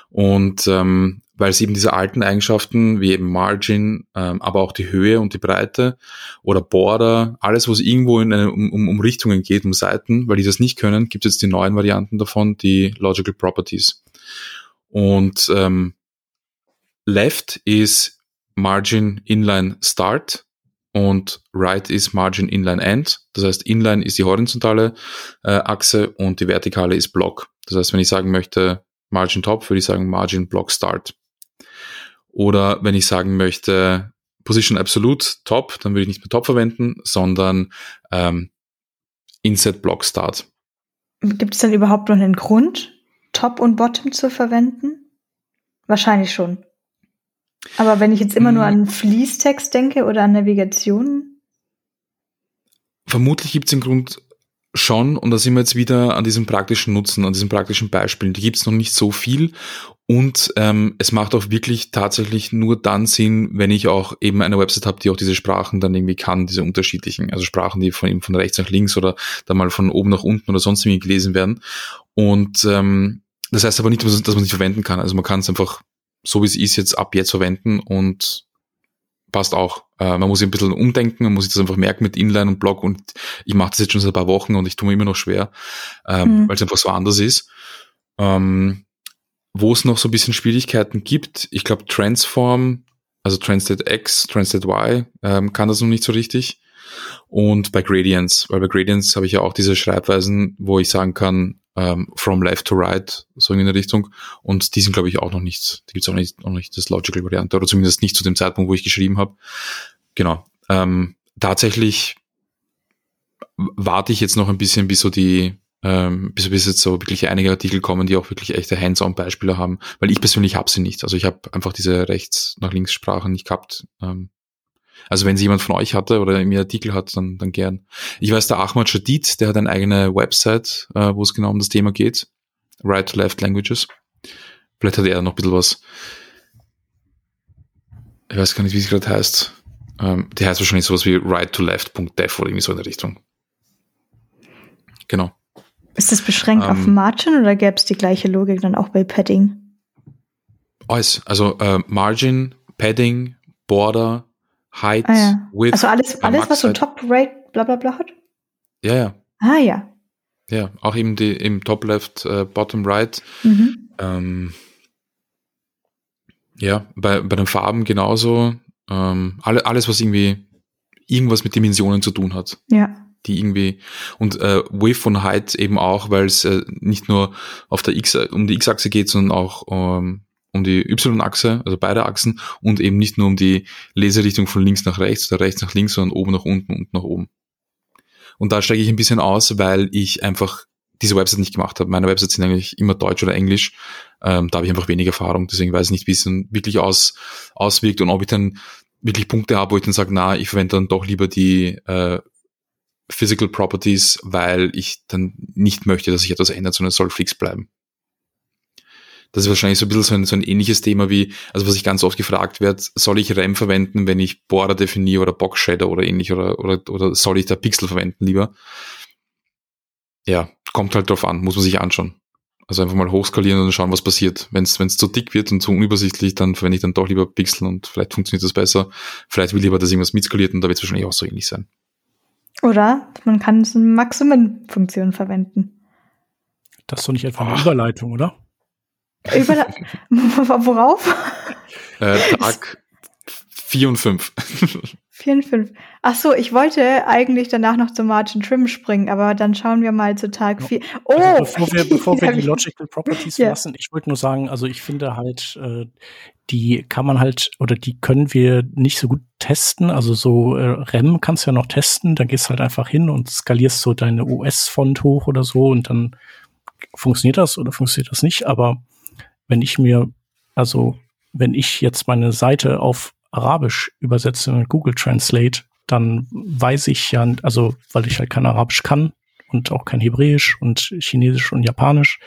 Und ähm, weil es eben diese alten Eigenschaften wie eben Margin, ähm, aber auch die Höhe und die Breite oder Border, alles, was irgendwo in eine, um, um Richtungen geht, um Seiten, weil die das nicht können, gibt es jetzt die neuen Varianten davon, die Logical Properties. Und ähm, Left ist Margin Inline Start und Right ist Margin Inline End. Das heißt, Inline ist die horizontale äh, Achse und die vertikale ist Block. Das heißt, wenn ich sagen möchte, Margin Top, würde ich sagen Margin Block Start. Oder wenn ich sagen möchte, Position Absolute Top, dann würde ich nicht mehr Top verwenden, sondern ähm, Inset Block Start. Gibt es denn überhaupt noch einen Grund, Top und Bottom zu verwenden? Wahrscheinlich schon. Aber wenn ich jetzt immer nur mm. an Fließtext denke oder an Navigation? Vermutlich gibt es einen Grund schon, und da sind wir jetzt wieder an diesem praktischen Nutzen, an diesen praktischen Beispielen. Die gibt es noch nicht so viel und ähm, es macht auch wirklich tatsächlich nur dann Sinn, wenn ich auch eben eine Website habe, die auch diese Sprachen dann irgendwie kann, diese unterschiedlichen, also Sprachen, die von, von rechts nach links oder dann mal von oben nach unten oder sonst irgendwie gelesen werden. Und ähm, das heißt aber nicht, dass man es nicht verwenden kann. Also man kann es einfach so wie es ist jetzt ab jetzt verwenden und passt auch. Äh, man muss sich ein bisschen umdenken, man muss sich das einfach merken mit Inline und Blog und ich mache das jetzt schon seit ein paar Wochen und ich tue mir immer noch schwer, ähm, mhm. weil es einfach so anders ist. Ähm, wo es noch so ein bisschen Schwierigkeiten gibt, ich glaube Transform, also Translate X, Translate Y, ähm, kann das noch nicht so richtig. Und bei Gradients, weil bei Gradients habe ich ja auch diese Schreibweisen, wo ich sagen kann, ähm, from left to right, so in der Richtung. Und die sind, glaube ich, auch noch nicht, die gibt es auch nicht, noch nicht das Logical Variante, oder zumindest nicht zu dem Zeitpunkt, wo ich geschrieben habe. Genau. Ähm, tatsächlich warte ich jetzt noch ein bisschen, bis so die ähm, bis, bis jetzt so wirklich einige Artikel kommen, die auch wirklich echte Hands-on-Beispiele haben, weil ich persönlich habe sie nicht. Also ich habe einfach diese rechts nach links Sprachen nicht gehabt. Ähm, also wenn sie jemand von euch hatte oder mir Artikel hat, dann, dann gern. Ich weiß, der Ahmad Shadid, der hat eine eigene Website, äh, wo es genau um das Thema geht. Right to Left Languages. Vielleicht hat er noch ein bisschen was. Ich weiß gar nicht, wie es gerade heißt. Ähm, der heißt wahrscheinlich sowas wie right to left.dev oder irgendwie so in der Richtung. Genau. Ist das beschränkt ähm, auf Margin oder gäbe es die gleiche Logik dann auch bei Padding? Alles. Also äh, Margin, Padding, Border, Height, ah, ja. Width. Also alles, alles was so Top Rate bla bla bla hat? Ja, ja. Ah ja. Ja, auch eben die, im Top Left, äh, Bottom Right. Mhm. Ähm, ja, bei, bei den Farben genauso. Ähm, alle, alles, was irgendwie irgendwas mit Dimensionen zu tun hat. Ja. Die irgendwie und äh, Width und Height eben auch, weil es äh, nicht nur auf der X um die X-Achse geht, sondern auch ähm, um die Y-Achse, also beide Achsen und eben nicht nur um die Leserichtung von links nach rechts oder rechts nach links, sondern oben nach unten und nach oben. Und da steige ich ein bisschen aus, weil ich einfach diese Website nicht gemacht habe. Meine Websites sind eigentlich immer Deutsch oder Englisch. Ähm, da habe ich einfach wenig Erfahrung, deswegen weiß ich nicht, wie es dann wirklich aus, auswirkt und ob ich dann wirklich Punkte habe, wo ich dann sage, na, ich verwende dann doch lieber die äh, Physical Properties, weil ich dann nicht möchte, dass sich etwas ändert, sondern es soll fix bleiben. Das ist wahrscheinlich so ein bisschen so ein, so ein ähnliches Thema wie, also was ich ganz oft gefragt werde, soll ich RAM verwenden, wenn ich Border definiere oder Box Shadow oder ähnlich oder, oder, oder soll ich da Pixel verwenden lieber? Ja, kommt halt drauf an, muss man sich anschauen. Also einfach mal hochskalieren und schauen, was passiert. Wenn es zu dick wird und zu unübersichtlich, dann verwende ich dann doch lieber Pixel und vielleicht funktioniert das besser. Vielleicht will ich lieber, dass irgendwas mitskaliert und da wird es wahrscheinlich auch so ähnlich sein. Oder man kann es in Maximum-Funktion verwenden. Das ist doch nicht etwa eine Überleitung, oder? Über [LAUGHS] worauf? Äh, [LAUGHS] Tag 4 und 5. 4 [LAUGHS] und 5. Ach so, ich wollte eigentlich danach noch zum Margin Trim springen, aber dann schauen wir mal zu Tag 4. Oh! Also bevor wir, bevor wir die Logical Properties ja. lassen, ich wollte nur sagen, also ich finde halt, äh, die kann man halt, oder die können wir nicht so gut testen. Also so äh, REM kannst du ja noch testen, dann gehst halt einfach hin und skalierst so deine US-Font hoch oder so und dann funktioniert das oder funktioniert das nicht. Aber wenn ich mir, also wenn ich jetzt meine Seite auf Arabisch übersetze mit Google Translate, dann weiß ich ja, also weil ich halt kein Arabisch kann und auch kein Hebräisch und Chinesisch und Japanisch,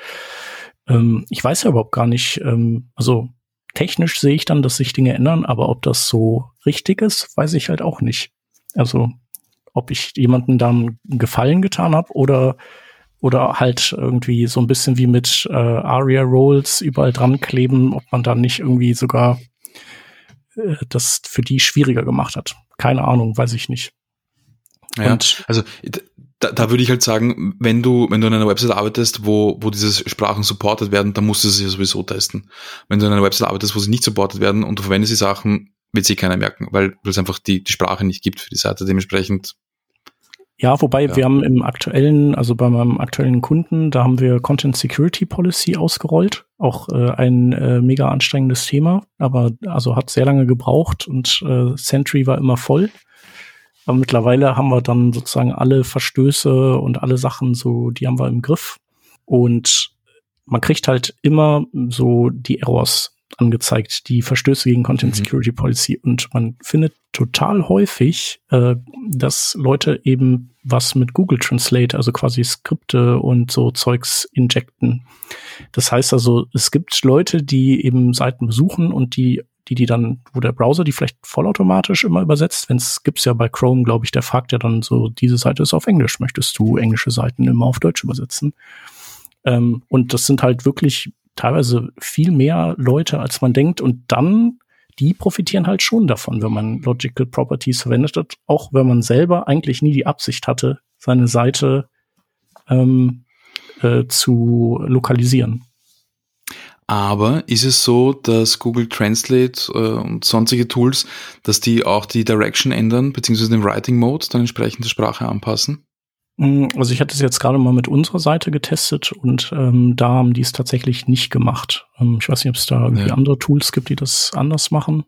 ähm, ich weiß ja überhaupt gar nicht, ähm, also technisch sehe ich dann, dass sich Dinge ändern, aber ob das so richtig ist, weiß ich halt auch nicht. Also ob ich jemandem dann Gefallen getan habe oder oder halt irgendwie so ein bisschen wie mit äh, Aria Rolls überall dran kleben, ob man dann nicht irgendwie sogar äh, das für die schwieriger gemacht hat. Keine Ahnung, weiß ich nicht. Ja, Und also da, da würde ich halt sagen, wenn du, wenn du in einer Website arbeitest, wo, wo diese Sprachen supported werden, dann musst du sie sowieso testen. Wenn du in einer Website arbeitest, wo sie nicht supported werden und du verwendest die Sachen, wird sie keiner merken, weil es einfach die, die Sprache nicht gibt für die Seite. Dementsprechend ja, wobei ja. wir haben im aktuellen, also bei meinem aktuellen Kunden, da haben wir Content Security Policy ausgerollt. Auch äh, ein äh, mega anstrengendes Thema, aber also hat sehr lange gebraucht und äh, Sentry war immer voll. Aber mittlerweile haben wir dann sozusagen alle Verstöße und alle Sachen so, die haben wir im Griff. Und man kriegt halt immer so die Errors angezeigt, die Verstöße gegen Content mhm. Security Policy. Und man findet total häufig, äh, dass Leute eben was mit Google Translate, also quasi Skripte und so Zeugs injecten. Das heißt also, es gibt Leute, die eben Seiten besuchen und die die die dann, wo der Browser die vielleicht vollautomatisch immer übersetzt. Wenn es gibt's ja bei Chrome, glaube ich, der fragt ja dann so, diese Seite ist auf Englisch, möchtest du englische Seiten immer auf Deutsch übersetzen? Ähm, und das sind halt wirklich teilweise viel mehr Leute, als man denkt. Und dann, die profitieren halt schon davon, wenn man Logical Properties verwendet hat, auch wenn man selber eigentlich nie die Absicht hatte, seine Seite ähm, äh, zu lokalisieren. Aber ist es so, dass Google Translate äh, und sonstige Tools, dass die auch die Direction ändern, beziehungsweise den Writing Mode dann entsprechend der Sprache anpassen? Mm, also ich hatte es jetzt gerade mal mit unserer Seite getestet und ähm, da haben die es tatsächlich nicht gemacht. Ähm, ich weiß nicht, ob es da irgendwie ja. andere Tools gibt, die das anders machen.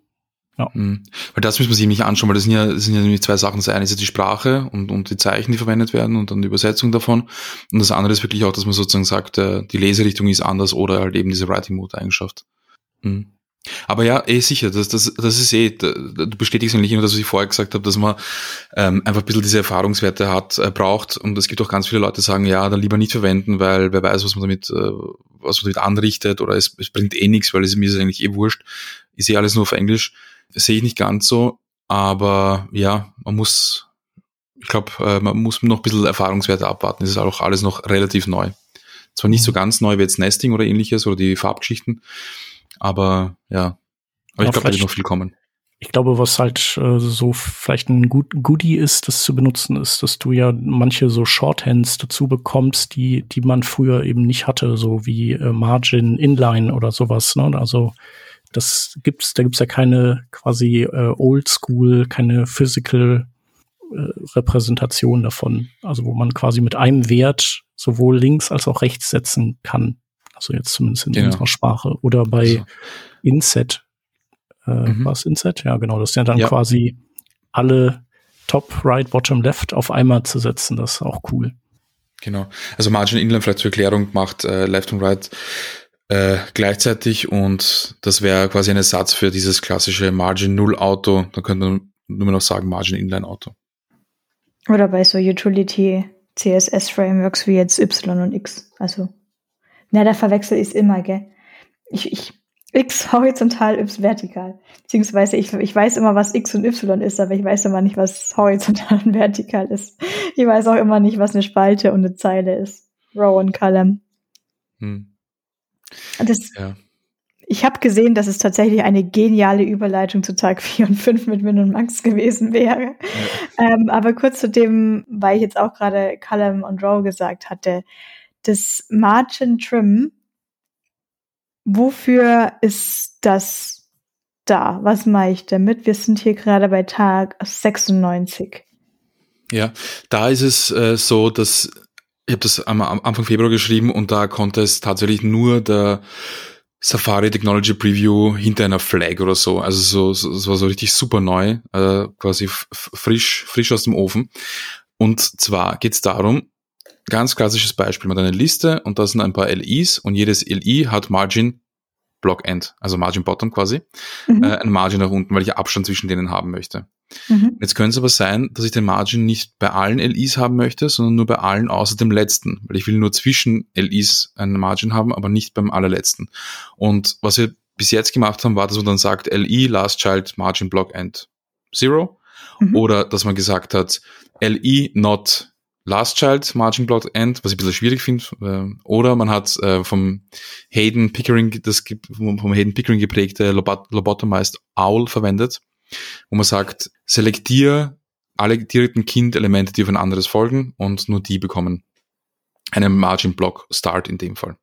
Ja. Mhm. Weil das müssen wir sich nicht anschauen, weil das sind ja, das sind ja nämlich zwei Sachen. Das eine ist ja die Sprache und, und die Zeichen, die verwendet werden und dann die Übersetzung davon. Und das andere ist wirklich auch, dass man sozusagen sagt, äh, die Leserichtung ist anders oder halt eben diese Writing Mode Eigenschaft. Mhm. Aber ja, eh sicher, das, das, das ist eh, du bestätigst eigentlich immer das, was ich vorher gesagt habe, dass man ähm, einfach ein bisschen diese Erfahrungswerte hat, äh, braucht. Und es gibt auch ganz viele Leute, die sagen, ja, dann lieber nicht verwenden, weil wer weiß, was man damit, äh, was man damit anrichtet oder es, es bringt eh nichts, weil es mir ist eigentlich eh wurscht. Ist eh alles nur auf Englisch. Sehe ich nicht ganz so, aber ja, man muss, ich glaube, äh, man muss noch ein bisschen Erfahrungswerte abwarten. Es ist auch alles noch relativ neu. Zwar nicht so mhm. ganz neu wie jetzt Nesting oder ähnliches oder die Farbgeschichten, aber ja, aber ja, ich glaube, da wird noch viel kommen. Ich glaube, was halt äh, so vielleicht ein gut Goodie ist, das zu benutzen, ist, dass du ja manche so Shorthands dazu bekommst, die, die man früher eben nicht hatte, so wie äh, Margin, Inline oder sowas. Ne? Also das gibt's, da gibt's ja keine quasi äh, Old School, keine Physical äh, Repräsentation davon, also wo man quasi mit einem Wert sowohl links als auch rechts setzen kann. Also jetzt zumindest in genau. unserer Sprache. Oder bei also. Inset. Äh, mhm. Was Inset? Ja, genau. Das sind dann ja. quasi alle Top, Right, Bottom, Left auf einmal zu setzen. Das ist auch cool. Genau. Also Margin Inline vielleicht zur Erklärung macht äh, Left und Right äh, gleichzeitig und das wäre quasi ein Ersatz für dieses klassische Margin Null Auto. Da könnte man nur noch sagen Margin Inline Auto. Oder bei so Utility CSS Frameworks wie jetzt Y und X. Also, na, da verwechsel ich es immer, gell? Ich, ich, X [LAUGHS] horizontal, Y vertikal. Beziehungsweise ich, ich weiß immer, was X und Y ist, aber ich weiß immer nicht, was [LAUGHS] horizontal und vertikal ist. Ich weiß auch immer nicht, was eine Spalte und eine Zeile ist. Row und Column. Hm. Das, ja. Ich habe gesehen, dass es tatsächlich eine geniale Überleitung zu Tag 4 und 5 mit Min und Max gewesen wäre. Ja. Ähm, aber kurz zu dem, weil ich jetzt auch gerade Column und Row gesagt hatte, das Margin Trim, wofür ist das da? Was mache ich damit? Wir sind hier gerade bei Tag 96. Ja, da ist es äh, so, dass ich habe das am, am Anfang Februar geschrieben und da konnte es tatsächlich nur der Safari Technology Preview hinter einer Flag oder so. Also so, so es war so richtig super neu, äh, quasi frisch, frisch aus dem Ofen. Und zwar geht es darum, ganz klassisches Beispiel, man hat eine Liste und da sind ein paar LIs und jedes LI hat Margin Block End, also Margin Bottom quasi, mhm. äh, ein Margin nach unten, weil ich Abstand zwischen denen haben möchte. Mhm. Jetzt könnte es aber sein, dass ich den Margin nicht bei allen LIs haben möchte, sondern nur bei allen außer dem letzten, weil ich will nur zwischen LIs einen Margin haben, aber nicht beim allerletzten. Und was wir bis jetzt gemacht haben, war, dass man dann sagt, LI, Last Child, Margin Block End Zero. Mhm. Oder dass man gesagt hat, LI not Last Child Margin Block End, was ich ein bisschen schwierig finde. Äh, oder man hat äh, vom Hayden Pickering, das vom Hayden Pickering geprägte Lobotomized Owl verwendet wo man sagt, selektier alle direkten Kind-Elemente, die auf ein anderes folgen und nur die bekommen einen Margin-Block Start in dem Fall.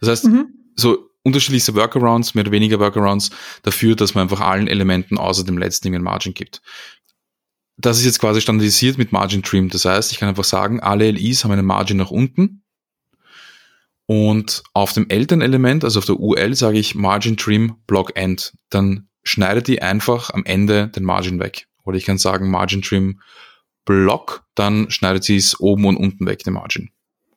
Das heißt, mhm. so unterschiedlichste Workarounds, mehr oder weniger Workarounds dafür, dass man einfach allen Elementen außer dem letzten einen Margin gibt. Das ist jetzt quasi standardisiert mit Margin Trim. Das heißt, ich kann einfach sagen, alle LIs haben einen Margin nach unten. Und auf dem Elternelement, also auf der UL, sage ich Margin Trim Block End. Dann schneidet die einfach am Ende den Margin weg. Oder ich kann sagen Margin Trim Block, dann schneidet sie es oben und unten weg, den Margin.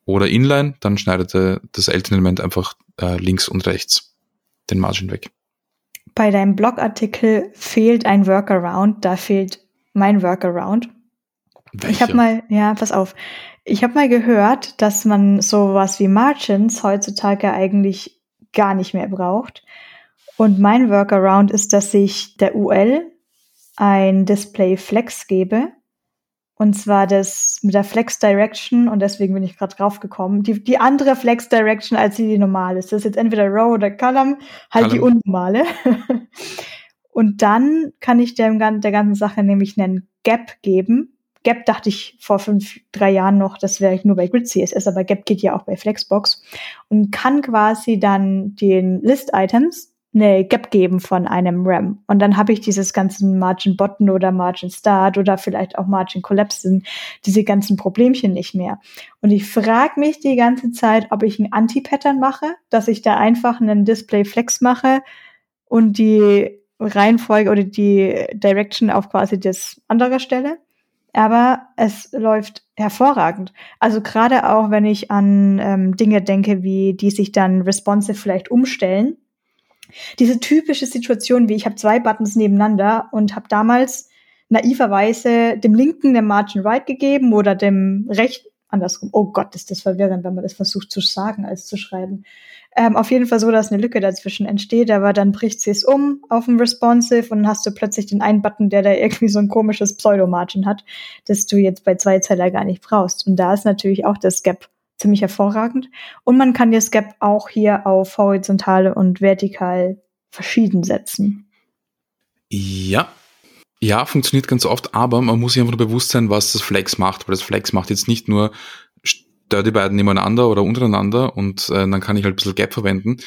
Oder Inline, dann schneidet das Elternelement einfach äh, links und rechts den Margin weg. Bei deinem Blogartikel fehlt ein Workaround, da fehlt mein Workaround. Welche? Ich habe mal, ja, pass auf. Ich habe mal gehört, dass man sowas wie Margins heutzutage eigentlich gar nicht mehr braucht, und mein Workaround ist, dass ich der UL ein Display Flex gebe. Und zwar das mit der Flex Direction und deswegen bin ich gerade drauf gekommen. Die, die andere Flex Direction als die, die normal ist. Das ist jetzt entweder Row oder Column, halt Column. die unnormale. [LAUGHS] und dann kann ich der, der ganzen Sache nämlich einen Gap geben. Gap dachte ich vor fünf, drei Jahren noch, das wäre nur bei Grid CSS, aber Gap geht ja auch bei Flexbox und kann quasi dann den List Items eine Gap geben von einem RAM. Und dann habe ich dieses ganzen Margin Button oder Margin Start oder vielleicht auch Margin Collapse, diese ganzen Problemchen nicht mehr. Und ich frage mich die ganze Zeit, ob ich ein Anti-Pattern mache, dass ich da einfach einen Display Flex mache und die Reihenfolge oder die Direction auf quasi das andere stelle. Aber es läuft hervorragend. Also gerade auch, wenn ich an ähm, Dinge denke, wie die sich dann responsive vielleicht umstellen diese typische Situation, wie ich habe zwei Buttons nebeneinander und habe damals naiverweise dem linken den Margin Right gegeben oder dem rechten andersrum. Oh Gott, ist das verwirrend, wenn man das versucht zu sagen als zu schreiben. Ähm, auf jeden Fall so, dass eine Lücke dazwischen entsteht, aber dann bricht sie es um auf dem Responsive und dann hast du plötzlich den einen Button, der da irgendwie so ein komisches Pseudo-Margin hat, das du jetzt bei zwei Zeller gar nicht brauchst. Und da ist natürlich auch das Gap ziemlich hervorragend. Und man kann das Gap auch hier auf horizontal und vertikal verschieden setzen. Ja. Ja, funktioniert ganz oft, aber man muss sich einfach nur bewusst sein, was das Flex macht, weil das Flex macht jetzt nicht nur stört die beiden nebeneinander oder untereinander und äh, dann kann ich halt ein bisschen Gap verwenden.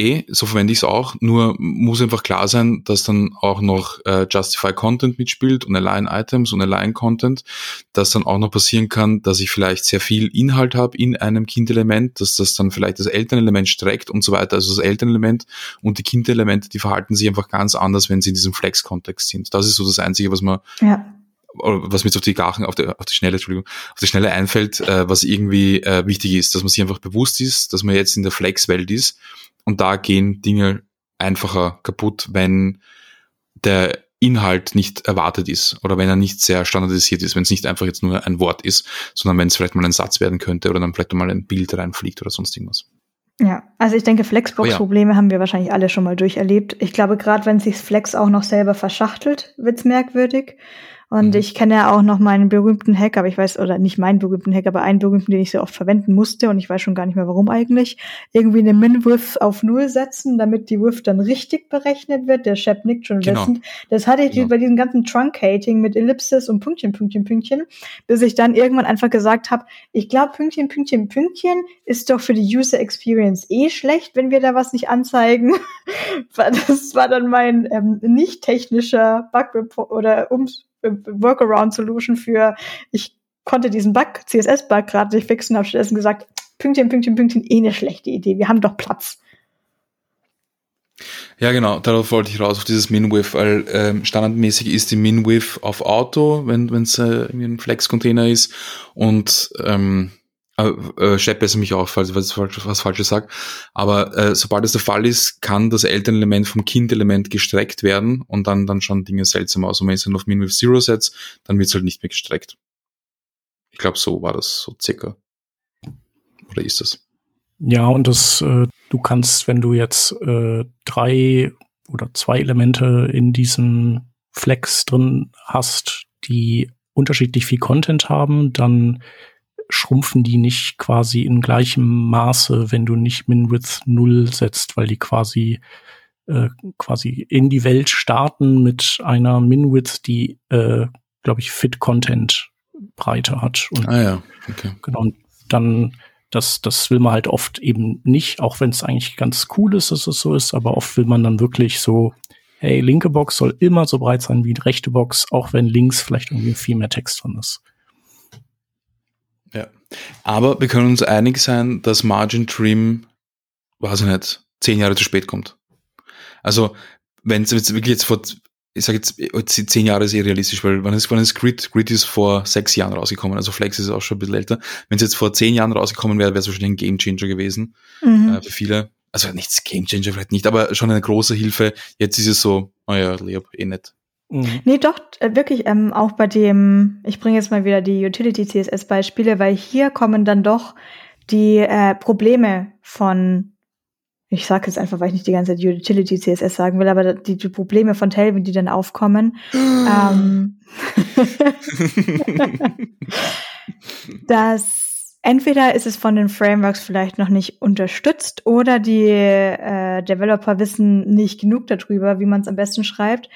Eh, so verwende ich es auch, nur muss einfach klar sein, dass dann auch noch äh, Justify Content mitspielt und Align Items und Align Content, dass dann auch noch passieren kann, dass ich vielleicht sehr viel Inhalt habe in einem Kindelement, dass das dann vielleicht das Elternelement streckt und so weiter. Also das Elternelement und die Kindelemente, die verhalten sich einfach ganz anders, wenn sie in diesem Flex-Kontext sind. Das ist so das Einzige, was man ja was mir jetzt auf die Gachen, auf die, auf die Schnelle, Entschuldigung, auf die Schnelle einfällt, äh, was irgendwie äh, wichtig ist, dass man sich einfach bewusst ist, dass man jetzt in der Flex-Welt ist und da gehen Dinge einfacher kaputt, wenn der Inhalt nicht erwartet ist oder wenn er nicht sehr standardisiert ist, wenn es nicht einfach jetzt nur ein Wort ist, sondern wenn es vielleicht mal ein Satz werden könnte oder dann vielleicht mal ein Bild reinfliegt oder sonst irgendwas. Ja, also ich denke, Flexbox-Probleme oh ja. haben wir wahrscheinlich alle schon mal durcherlebt. Ich glaube, gerade wenn sich Flex auch noch selber verschachtelt, wird's merkwürdig. Und mhm. ich kenne ja auch noch meinen berühmten Hack, aber ich weiß, oder nicht meinen berühmten Hack, aber einen berühmten, den ich sehr oft verwenden musste und ich weiß schon gar nicht mehr warum eigentlich. Irgendwie eine Min-Width auf Null setzen, damit die Width dann richtig berechnet wird. Der Chef nickt schon genau. wissend. Das hatte ich genau. bei diesem ganzen Truncating mit Ellipsis und Pünktchen, Pünktchen, Pünktchen, bis ich dann irgendwann einfach gesagt habe, ich glaube, Pünktchen, Pünktchen, Pünktchen ist doch für die User Experience eh schlecht, wenn wir da was nicht anzeigen. [LAUGHS] das war dann mein ähm, nicht technischer Bug Report oder Ums Workaround-Solution für, ich konnte diesen Bug, CSS-Bug gerade nicht fixen, habe stattdessen gesagt, Pünktchen, Pünktchen, Pünktchen, eh eine schlechte Idee. Wir haben doch Platz. Ja, genau, darauf wollte ich raus, auf dieses Min-Width, weil ähm, standardmäßig ist die Min-Width auf Auto, wenn es äh, irgendwie ein Flex-Container ist und ähm, äh, äh, besser mich auf, falls ich was, Falsches sage. Aber äh, sobald das der Fall ist, kann das Elternelement vom Kindelement gestreckt werden und dann, dann schauen Dinge seltsam aus. Und wenn ich es dann auf Min with Zero setze, dann wird es halt nicht mehr gestreckt. Ich glaube, so war das so circa. Oder ist das? Ja, und das, äh, du kannst, wenn du jetzt äh, drei oder zwei Elemente in diesem Flex drin hast, die unterschiedlich viel Content haben, dann schrumpfen die nicht quasi in gleichem Maße, wenn du nicht Min-Width 0 setzt, weil die quasi äh, quasi in die Welt starten mit einer Min-Width, die, äh, glaube ich, Fit-Content-Breite hat. Und ah ja, okay. Genau, und dann das, das will man halt oft eben nicht, auch wenn es eigentlich ganz cool ist, dass es so ist, aber oft will man dann wirklich so, hey, linke Box soll immer so breit sein wie die rechte Box, auch wenn links vielleicht irgendwie viel mehr Text drin ist. Ja. Aber wir können uns einig sein, dass Margin Trim, weiß ich nicht, zehn Jahre zu spät kommt. Also, wenn es jetzt wirklich jetzt vor, ich sage jetzt, zehn Jahre ist eh realistisch, weil wann ist, wann ist Grid? Grid ist vor sechs Jahren rausgekommen, also Flex ist auch schon ein bisschen älter. Wenn es jetzt vor zehn Jahren rausgekommen wäre, wäre es wahrscheinlich ein Game Changer gewesen mhm. äh, für viele. Also nichts Game Changer vielleicht nicht, aber schon eine große Hilfe. Jetzt ist es so, oh ja, Leop, eh nicht. Mhm. Nee, doch, äh, wirklich ähm, auch bei dem, ich bringe jetzt mal wieder die Utility CSS-Beispiele, weil hier kommen dann doch die äh, Probleme von, ich sage jetzt einfach, weil ich nicht die ganze Zeit Utility CSS sagen will, aber die, die Probleme von Tailwind, die dann aufkommen. ähm, [LAUGHS] dass entweder ist es von den Frameworks vielleicht noch nicht unterstützt oder die äh, Developer wissen nicht genug darüber, wie man es am besten schreibt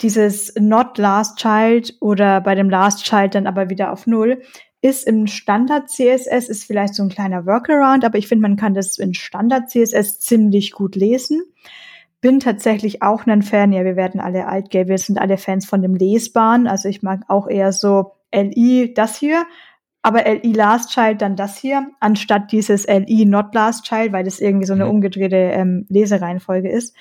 dieses Not Last Child oder bei dem Last Child dann aber wieder auf Null ist im Standard CSS ist vielleicht so ein kleiner Workaround, aber ich finde, man kann das in Standard CSS ziemlich gut lesen. Bin tatsächlich auch ein Fan, ja, wir werden alle altgel, wir sind alle Fans von dem Lesbaren, also ich mag auch eher so LI das hier, aber LI Last Child dann das hier, anstatt dieses LI Not Last Child, weil das irgendwie so eine mhm. umgedrehte ähm, Lesereihenfolge ist.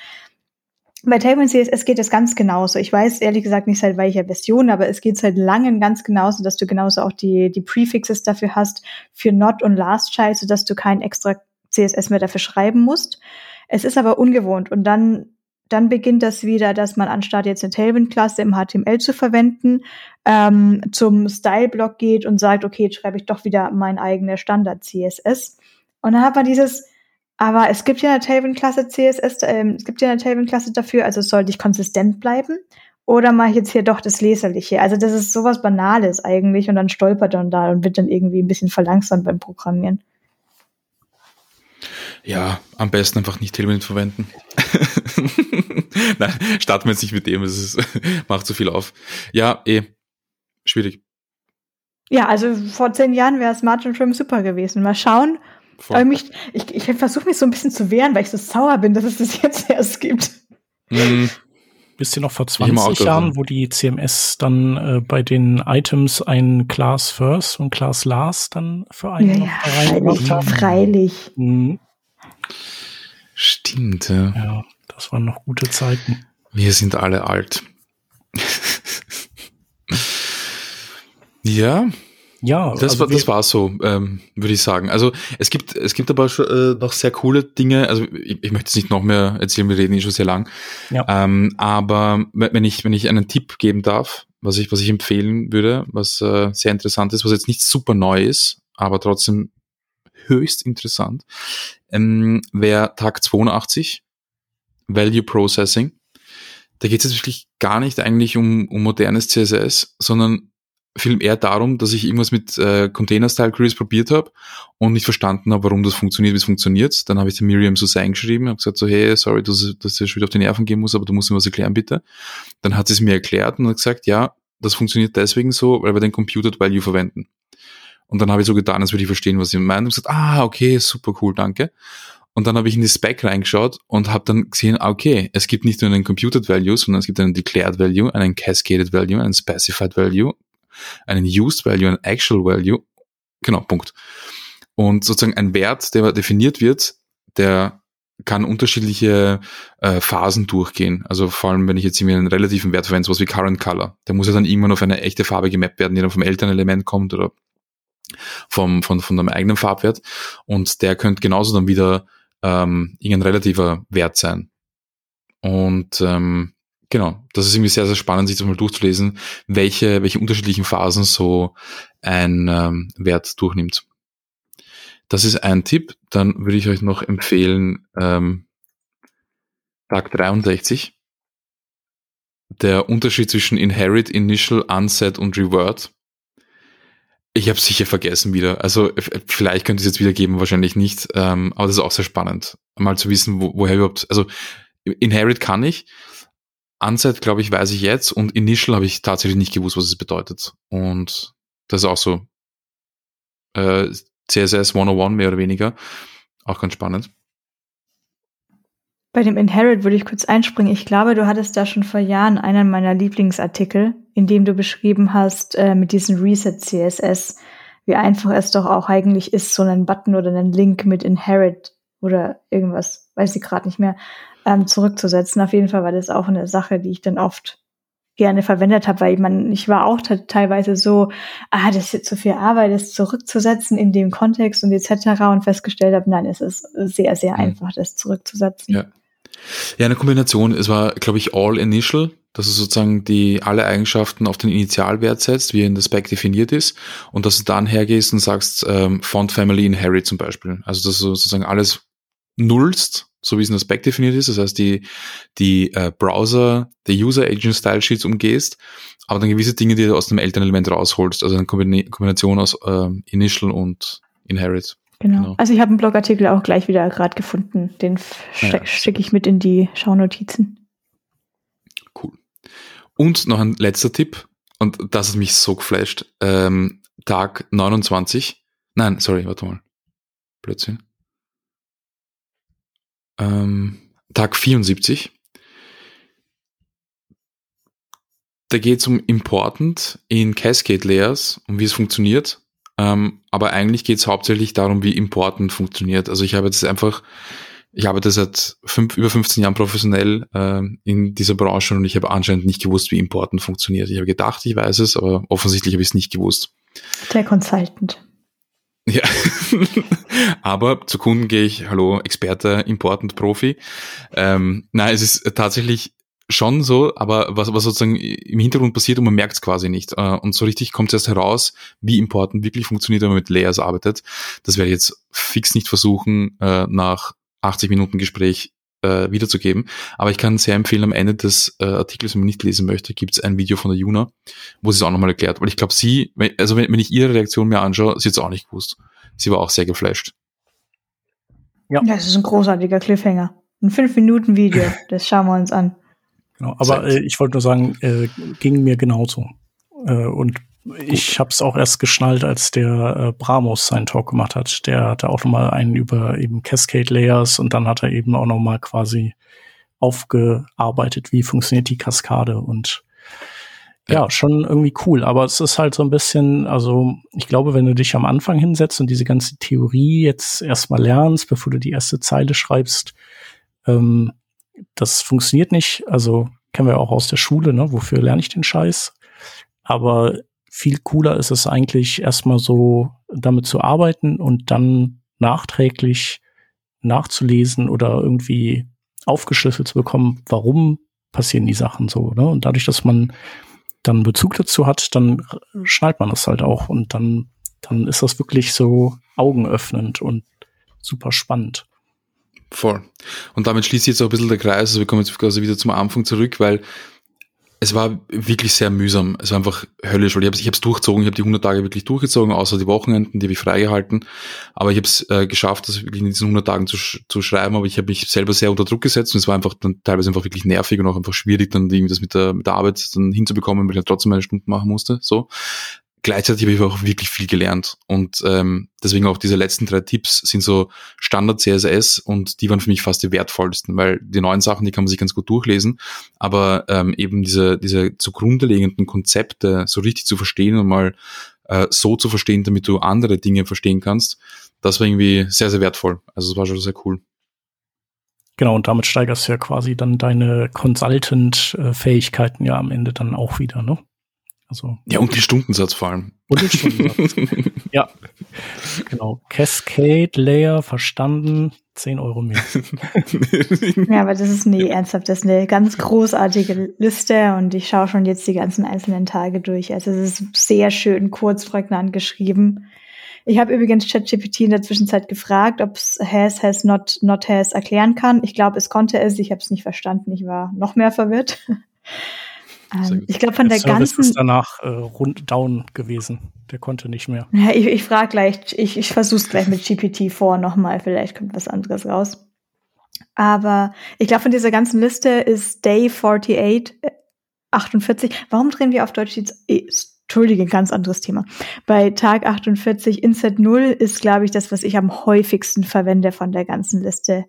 Bei Tailwind CSS geht es ganz genauso. Ich weiß ehrlich gesagt nicht seit welcher Version, aber es geht seit langem ganz genauso, dass du genauso auch die, die Prefixes dafür hast für Not und Last Child, sodass du kein extra CSS mehr dafür schreiben musst. Es ist aber ungewohnt und dann dann beginnt das wieder, dass man anstatt jetzt eine Tailwind-Klasse im HTML zu verwenden, ähm, zum Style-Block geht und sagt, okay, jetzt schreibe ich doch wieder mein eigenes Standard-CSS. Und dann hat man dieses, aber es gibt ja eine Tailwind-Klasse CSS, äh, es gibt ja eine Tailwind-Klasse dafür, also sollte ich konsistent bleiben. Oder mache ich jetzt hier doch das Leserliche? Also das ist sowas Banales eigentlich und dann stolpert er da und wird dann irgendwie ein bisschen verlangsamt beim Programmieren. Ja, am besten einfach nicht Tailwind verwenden. [LAUGHS] Nein, starten wir jetzt nicht mit dem, es ist, [LAUGHS] macht zu viel auf. Ja, eh, schwierig. Ja, also vor zehn Jahren wäre Smart and Trim super gewesen. Mal schauen, Aber mich, ich, ich versuche mich so ein bisschen zu wehren, weil ich so sauer bin, dass es das jetzt erst gibt. Mhm. Wisst ihr noch vor 20 Jahren, wo die CMS dann äh, bei den Items ein Class First und Class Last dann für einen ja, noch ja, freilich, haben? Freilich. Mhm. Stimmt, ja. Ja, das waren noch gute Zeiten. Wir sind alle alt. [LAUGHS] ja, ja, das, also war, das war so, ähm, würde ich sagen. Also es gibt, es gibt aber schon, äh, noch sehr coole Dinge. Also ich, ich möchte jetzt nicht noch mehr erzählen, wir reden eh schon sehr lang. Ja. Ähm, aber wenn ich, wenn ich einen Tipp geben darf, was ich, was ich empfehlen würde, was äh, sehr interessant ist, was jetzt nicht super neu ist, aber trotzdem höchst interessant, ähm, wäre Tag 82, Value Processing. Da geht es jetzt wirklich gar nicht eigentlich um, um modernes CSS, sondern viel eher darum, dass ich irgendwas mit äh, Container-Style-Queries probiert habe und nicht verstanden habe, warum das funktioniert, wie es funktioniert. Dann habe ich der Miriam so eingeschrieben, habe gesagt so, hey, sorry, dass, dass ich schon wieder auf die Nerven gehen muss, aber du musst mir was erklären, bitte. Dann hat sie es mir erklärt und hat gesagt, ja, das funktioniert deswegen so, weil wir den Computed Value verwenden. Und dann habe ich so getan, als würde ich verstehen, was sie meint und gesagt, ah, okay, super cool, danke. Und dann habe ich in die Spec reingeschaut und habe dann gesehen, ah, okay, es gibt nicht nur einen Computed Value, sondern es gibt einen Declared Value, einen Cascaded Value, einen Specified Value, einen Used Value, einen Actual Value. Genau, Punkt. Und sozusagen ein Wert, der definiert wird, der kann unterschiedliche äh, Phasen durchgehen. Also vor allem, wenn ich jetzt irgendwie einen relativen Wert verwende, sowas wie Current Color, der muss ja dann irgendwann auf eine echte Farbe gemappt werden, die dann vom Elternelement kommt oder vom, von, von einem eigenen Farbwert. Und der könnte genauso dann wieder ähm, irgendein relativer Wert sein. Und ähm, Genau, das ist irgendwie sehr, sehr spannend, sich das mal durchzulesen, welche, welche unterschiedlichen Phasen so ein ähm, Wert durchnimmt. Das ist ein Tipp. Dann würde ich euch noch empfehlen, ähm, Tag 63. Der Unterschied zwischen Inherit, Initial, Unset und Revert. Ich habe sicher vergessen wieder. Also vielleicht könnte es jetzt wieder geben, wahrscheinlich nicht. Ähm, aber das ist auch sehr spannend, mal zu wissen, wo, woher überhaupt. Also Inherit kann ich, Unset, glaube ich, weiß ich jetzt und Initial habe ich tatsächlich nicht gewusst, was es bedeutet. Und das ist auch so äh, CSS 101 mehr oder weniger. Auch ganz spannend. Bei dem Inherit würde ich kurz einspringen. Ich glaube, du hattest da schon vor Jahren einen meiner Lieblingsartikel, in dem du beschrieben hast, äh, mit diesem Reset CSS, wie einfach es doch auch eigentlich ist, so einen Button oder einen Link mit Inherit oder irgendwas, weiß ich gerade nicht mehr, ähm, zurückzusetzen. Auf jeden Fall war das auch eine Sache, die ich dann oft gerne verwendet habe, weil man, ich war auch teilweise so, ah, das ist jetzt so viel Arbeit, das zurückzusetzen in dem Kontext und etc. und festgestellt habe, nein, es ist sehr, sehr mhm. einfach, das zurückzusetzen. Ja. Ja, eine Kombination. Es war, glaube ich, all initial, dass du sozusagen die alle Eigenschaften auf den Initialwert setzt, wie er in der Spec definiert ist, und dass du dann hergehst und sagst ähm, Font Family Inherit zum Beispiel. Also dass du sozusagen alles nullst so wie es in der Spec definiert ist. Das heißt, die, die äh, Browser, der User Agent Style Sheets umgehst, aber dann gewisse Dinge, die du aus dem Elternelement rausholst. Also eine Kombination aus äh, Initial und Inherit. Genau. genau. Also ich habe einen Blogartikel auch gleich wieder gerade gefunden. Den ja. schicke ich mit in die Schaunotizen. Cool. Und noch ein letzter Tipp, und das hat mich so geflasht. Ähm, Tag 29. Nein, sorry, warte mal. Blödsinn ähm, Tag 74. Da geht es um Important in Cascade Layers und wie es funktioniert. Ähm, aber eigentlich geht es hauptsächlich darum, wie Important funktioniert. Also ich habe jetzt einfach, ich arbeite seit fünf, über 15 Jahren professionell äh, in dieser Branche und ich habe anscheinend nicht gewusst, wie Important funktioniert. Ich habe gedacht, ich weiß es, aber offensichtlich habe ich es nicht gewusst. Der Consultant. Ja, [LAUGHS] aber zu Kunden gehe ich, hallo, Experte, Important, Profi. Ähm, nein, es ist tatsächlich schon so, aber was, was sozusagen im Hintergrund passiert und man merkt es quasi nicht. Äh, und so richtig kommt es erst heraus, wie Important wirklich funktioniert, wenn man mit Layers arbeitet. Das werde ich jetzt fix nicht versuchen, äh, nach 80 Minuten Gespräch äh, wiederzugeben. Aber ich kann sehr empfehlen, am Ende des äh, Artikels, wenn man nicht lesen möchte, gibt es ein Video von der Juna, wo sie es auch nochmal erklärt. Weil ich glaube, sie, also wenn, wenn ich ihre Reaktion mir anschaue, sie hat es auch nicht gewusst. Sie war auch sehr geflasht. Ja. Das ist ein großartiger Cliffhanger. Ein 5-Minuten-Video, [LAUGHS] das schauen wir uns an. Genau, aber äh, ich wollte nur sagen, äh, ging mir genauso. Äh, und Ich habe es auch erst geschnallt, als der äh, Bramos seinen Talk gemacht hat. Der hatte auch noch mal einen über eben Cascade Layers und dann hat er eben auch noch mal quasi aufgearbeitet, wie funktioniert die Kaskade und ja, schon irgendwie cool. Aber es ist halt so ein bisschen, also ich glaube, wenn du dich am Anfang hinsetzt und diese ganze Theorie jetzt erstmal lernst, bevor du die erste Zeile schreibst, ähm, das funktioniert nicht. Also kennen wir auch aus der Schule, ne? Wofür lerne ich den Scheiß? Aber viel cooler ist es eigentlich erstmal so damit zu arbeiten und dann nachträglich nachzulesen oder irgendwie aufgeschlüsselt zu bekommen, warum passieren die Sachen so. Ne? Und dadurch, dass man dann Bezug dazu hat, dann schnallt man das halt auch und dann, dann ist das wirklich so augenöffnend und super spannend. Voll. Und damit schließt jetzt auch ein bisschen der Kreis. Also wir kommen jetzt quasi wieder zum Anfang zurück, weil es war wirklich sehr mühsam. Es war einfach höllisch, weil ich habe ich hab's durchzogen. Ich habe die 100 Tage wirklich durchgezogen, außer die Wochenenden, die habe ich freigehalten. Aber ich habe es äh, geschafft, das wirklich in diesen 100 Tagen zu, sch zu schreiben. Aber ich habe mich selber sehr unter Druck gesetzt und es war einfach dann teilweise einfach wirklich nervig und auch einfach schwierig, dann irgendwie das mit der, mit der Arbeit dann hinzubekommen, weil ich ja trotzdem meine Stunden machen musste. So gleichzeitig habe ich auch wirklich viel gelernt. Und ähm, deswegen auch diese letzten drei Tipps sind so Standard CSS und die waren für mich fast die wertvollsten, weil die neuen Sachen, die kann man sich ganz gut durchlesen, aber ähm, eben diese, diese zugrunde liegenden Konzepte so richtig zu verstehen und mal äh, so zu verstehen, damit du andere Dinge verstehen kannst, das war irgendwie sehr, sehr wertvoll. Also es war schon sehr cool. Genau, und damit steigerst du ja quasi dann deine Consultant-Fähigkeiten ja am Ende dann auch wieder, ne? Also, ja, und den Stundensatz vor allem. Und den Stundensatz. [LAUGHS] ja. Genau. Cascade Layer verstanden. 10 Euro mehr. [LAUGHS] ja, aber das ist nee, ernsthaft, das ist eine ganz großartige Liste und ich schaue schon jetzt die ganzen einzelnen Tage durch. Also es ist sehr schön kurz, prägnant geschrieben. Ich habe übrigens ChatGPT in der Zwischenzeit gefragt, ob es has, has, not, not has erklären kann. Ich glaube, es konnte es. Ich habe es nicht verstanden. Ich war noch mehr verwirrt. Ähm, ich glaube, von der, der ganzen. ist danach äh, rund down gewesen. Der konnte nicht mehr. Ja, ich, ich frage gleich, ich, ich versuche es gleich mit GPT [LAUGHS] vor nochmal. Vielleicht kommt was anderes raus. Aber ich glaube, von dieser ganzen Liste ist Day 48, 48. Äh, Warum drehen wir auf Deutsch jetzt? Eh, Entschuldige, ganz anderes Thema. Bei Tag 48, Inset 0 ist, glaube ich, das, was ich am häufigsten verwende von der ganzen Liste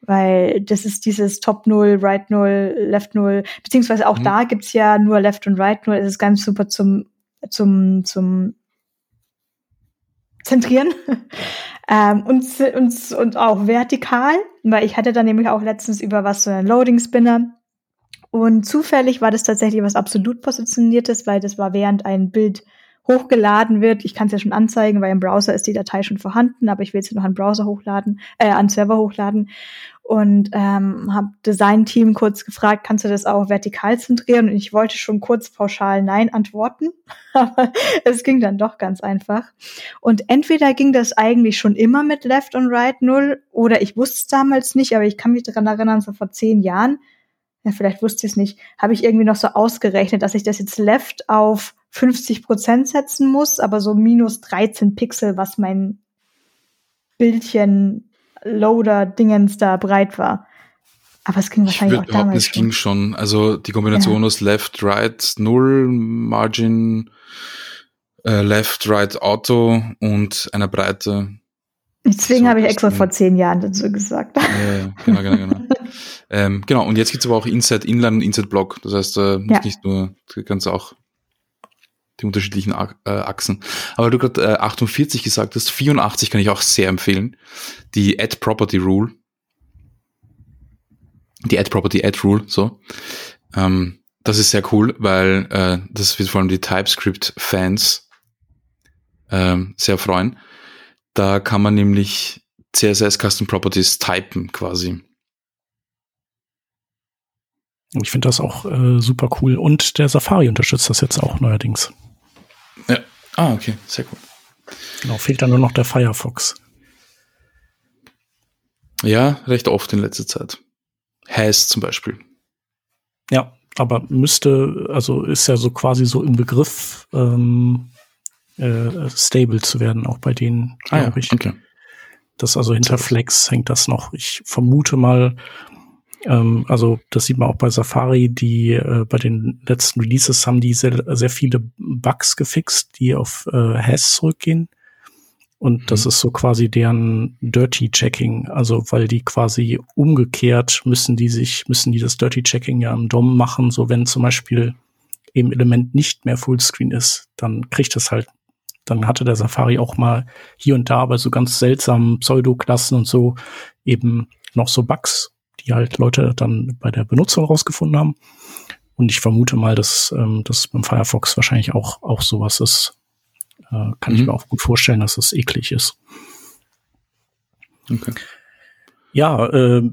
weil das ist dieses Top 0, Right 0, Left 0, beziehungsweise auch mhm. da gibt's ja nur Left und Right 0, es ist ganz super zum, zum, zum Zentrieren. [LAUGHS] Ähm, und, und, und auch vertikal, weil ich hatte da nämlich auch letztens über was so einen Loading Spinner. Und zufällig war das tatsächlich was absolut positioniertes, weil das war während ein Bild hochgeladen wird. Ich kann es ja schon anzeigen, weil im Browser ist die Datei schon vorhanden, aber ich will sie noch an Browser hochladen, äh, an Server hochladen. Und ähm, habe Design-Team kurz gefragt, kannst du das auch vertikal zentrieren? Und ich wollte schon kurz pauschal Nein antworten, [LAUGHS] aber es ging dann doch ganz einfach. Und entweder ging das eigentlich schon immer mit Left und Right Null oder ich wusste es damals nicht, aber ich kann mich daran erinnern, so vor zehn Jahren, ja, vielleicht wusste ich es nicht, habe ich irgendwie noch so ausgerechnet, dass ich das jetzt Left auf 50 Prozent setzen muss, aber so minus 13 Pixel, was mein Bildchen Loader Dingens da breit war. Aber es ging wahrscheinlich auch damals. Es ging schon. Also die Kombination ja. aus Left, Right, Null, Margin, äh, Left, Right, Auto und einer Breite. Deswegen so habe ich extra vor zehn Jahren dazu gesagt. Ja, genau, genau, genau. [LAUGHS] ähm, genau, und jetzt gibt es aber auch Inside Inline und Inside Block. Das heißt, äh, ja. nicht nur, du kannst auch die unterschiedlichen äh, Achsen. Aber du gerade äh, 48 gesagt hast, 84 kann ich auch sehr empfehlen. Die Add Property Rule. Die Add Property Add Rule, so. Ähm, das ist sehr cool, weil äh, das wird vor allem die TypeScript-Fans ähm, sehr freuen. Da kann man nämlich CSS Custom Properties typen quasi. Ich finde das auch äh, super cool. Und der Safari unterstützt das jetzt auch neuerdings. Ja. Ah, okay, sehr cool. Genau, fehlt dann nur noch der Firefox. Ja, recht oft in letzter Zeit. Has zum Beispiel. Ja, aber müsste, also ist ja so quasi so im Begriff, ähm, äh, stable zu werden, auch bei denen, glaube ah, ja, ich. Okay. Das also hinter Flex hängt das noch. Ich vermute mal, Ähm, also das sieht man auch bei Safari, die äh, bei den letzten Releases haben die sehr, sehr viele Bugs gefixt, die auf äh, Has zurückgehen. Und mhm. das ist so quasi deren Dirty Checking. Also, weil die quasi umgekehrt müssen die sich, müssen die das Dirty Checking ja im DOM machen. So, wenn zum Beispiel eben Element nicht mehr Fullscreen ist, dann kriegt das halt, dann hatte der Safari auch mal hier und da bei so ganz seltsamen Pseudo-Klassen und so eben noch so Bugs, die halt Leute dann bei der Benutzung rausgefunden haben. Und ich vermute mal, dass ähm, das beim Firefox wahrscheinlich auch, auch sowas ist. Äh, kann mhm. ich mir auch gut vorstellen, dass das eklig ist. Okay. Ja, äh,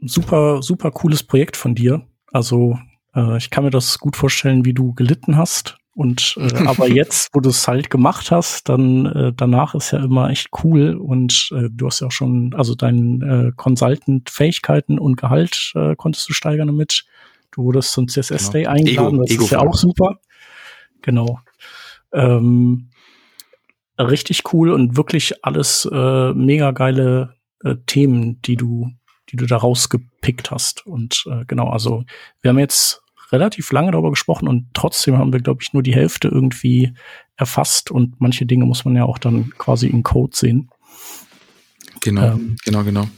super, super cooles Projekt von dir. Also äh, ich kann mir das gut vorstellen, wie du gelitten hast. Und äh, [LAUGHS] aber jetzt, wo du es halt gemacht hast, dann äh, danach ist ja immer echt cool und äh, du hast ja auch schon, also deine äh, Consultant-Fähigkeiten und Gehalt äh, konntest du steigern damit. Du wurdest zum CSS Day genau. eingeladen, Ego, das Ego ist ja auch super. Genau. Ähm, richtig cool und wirklich alles äh, mega geile äh, Themen, die du, die du da rausgepickt hast. Und äh, genau, also wir haben jetzt relativ lange darüber gesprochen und trotzdem haben wir, glaube ich, nur die Hälfte irgendwie erfasst und manche Dinge muss man ja auch dann quasi in Code sehen. Genau, ähm, genau, genau.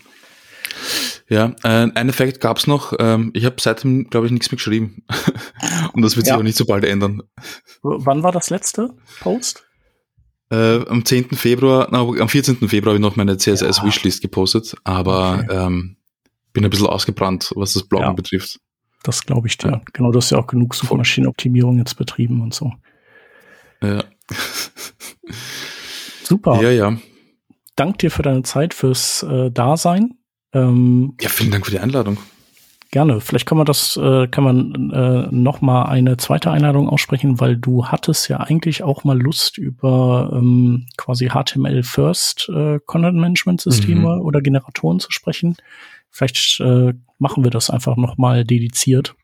Ja, äh, ein Effekt gab es noch. Ähm, ich habe seitdem, glaube ich, nichts mehr geschrieben. [LAUGHS] und das wird sich ja. auch nicht so bald ändern. Wann war das letzte Post? Äh, am 10. Februar, na, am 14. Februar habe ich noch meine CSS-Wishlist gepostet, aber okay. ähm, bin ein bisschen ausgebrannt, was das Bloggen ja. betrifft. Das glaube ich dir. Ja. Genau, du hast ja auch genug Suchmaschinenoptimierung jetzt betrieben und so. Ja. Super. Ja, ja. Dank dir für deine Zeit, fürs äh, Dasein. Ähm, ja, vielen Dank für die Einladung. Gerne. Vielleicht kann man das, äh, kann man äh, noch mal eine zweite Einladung aussprechen, weil du hattest ja eigentlich auch mal Lust über ähm, quasi HTML First äh, Content Management Systeme mhm. oder Generatoren zu sprechen. Vielleicht äh, machen wir das einfach noch mal dediziert.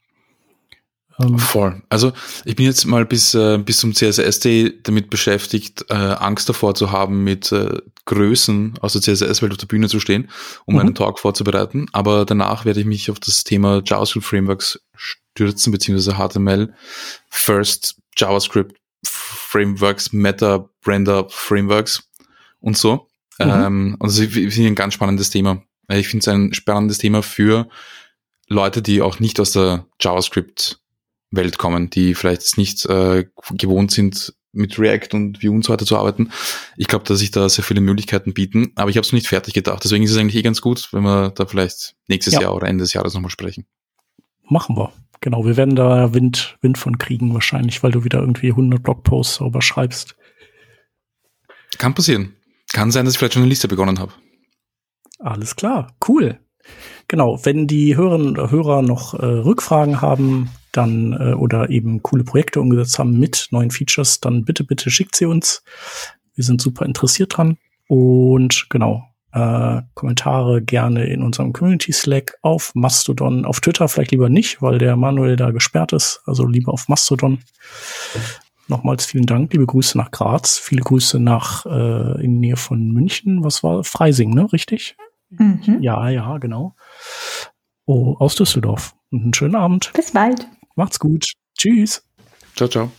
Ähm, Voll. Also ich bin jetzt mal bis, äh, bis zum CSS-Day damit beschäftigt, äh, Angst davor zu haben, mit äh, Größen aus der CSS-Welt auf der Bühne zu stehen, um mhm. einen Talk vorzubereiten. Aber danach werde ich mich auf das Thema JavaScript Frameworks stürzen, beziehungsweise HTML, First JavaScript Frameworks, Meta, Render Frameworks und so. Mhm. Ähm, also ich finde ein ganz spannendes Thema. Ich finde es ein spannendes Thema für Leute, die auch nicht aus der JavaScript Welt kommen, die vielleicht nicht äh, gewohnt sind, mit React und Vue und so weiter zu arbeiten. Ich glaube, dass sich da sehr viele Möglichkeiten bieten, aber ich habe es nicht fertig gedacht. Deswegen ist es eigentlich eh ganz gut, wenn wir da vielleicht nächstes ja. Jahr oder Ende des Jahres nochmal sprechen. Machen wir. Genau, wir werden da Wind, Wind von kriegen wahrscheinlich, weil du wieder irgendwie 100 Blogposts darüber schreibst. Kann passieren. Kann sein, dass ich vielleicht schon eine Liste begonnen habe. Alles klar, cool. Genau, wenn die Hörerinnen oder Hörer noch äh, Rückfragen haben, dann äh, oder eben coole Projekte umgesetzt haben mit neuen Features, dann bitte, bitte schickt sie uns. Wir sind super interessiert dran. Und genau, äh, Kommentare gerne in unserem Community Slack auf Mastodon, auf Twitter vielleicht lieber nicht, weil der Manuel da gesperrt ist. Also lieber auf Mastodon. Nochmals vielen Dank, liebe Grüße nach Graz, viele Grüße nach äh, in Nähe von München. Was war Freising, ne? Richtig? Mhm. Ja, ja, genau. Oh, aus Düsseldorf. Und einen schönen Abend. Bis bald. Macht's gut. Tschüss. Ciao, ciao.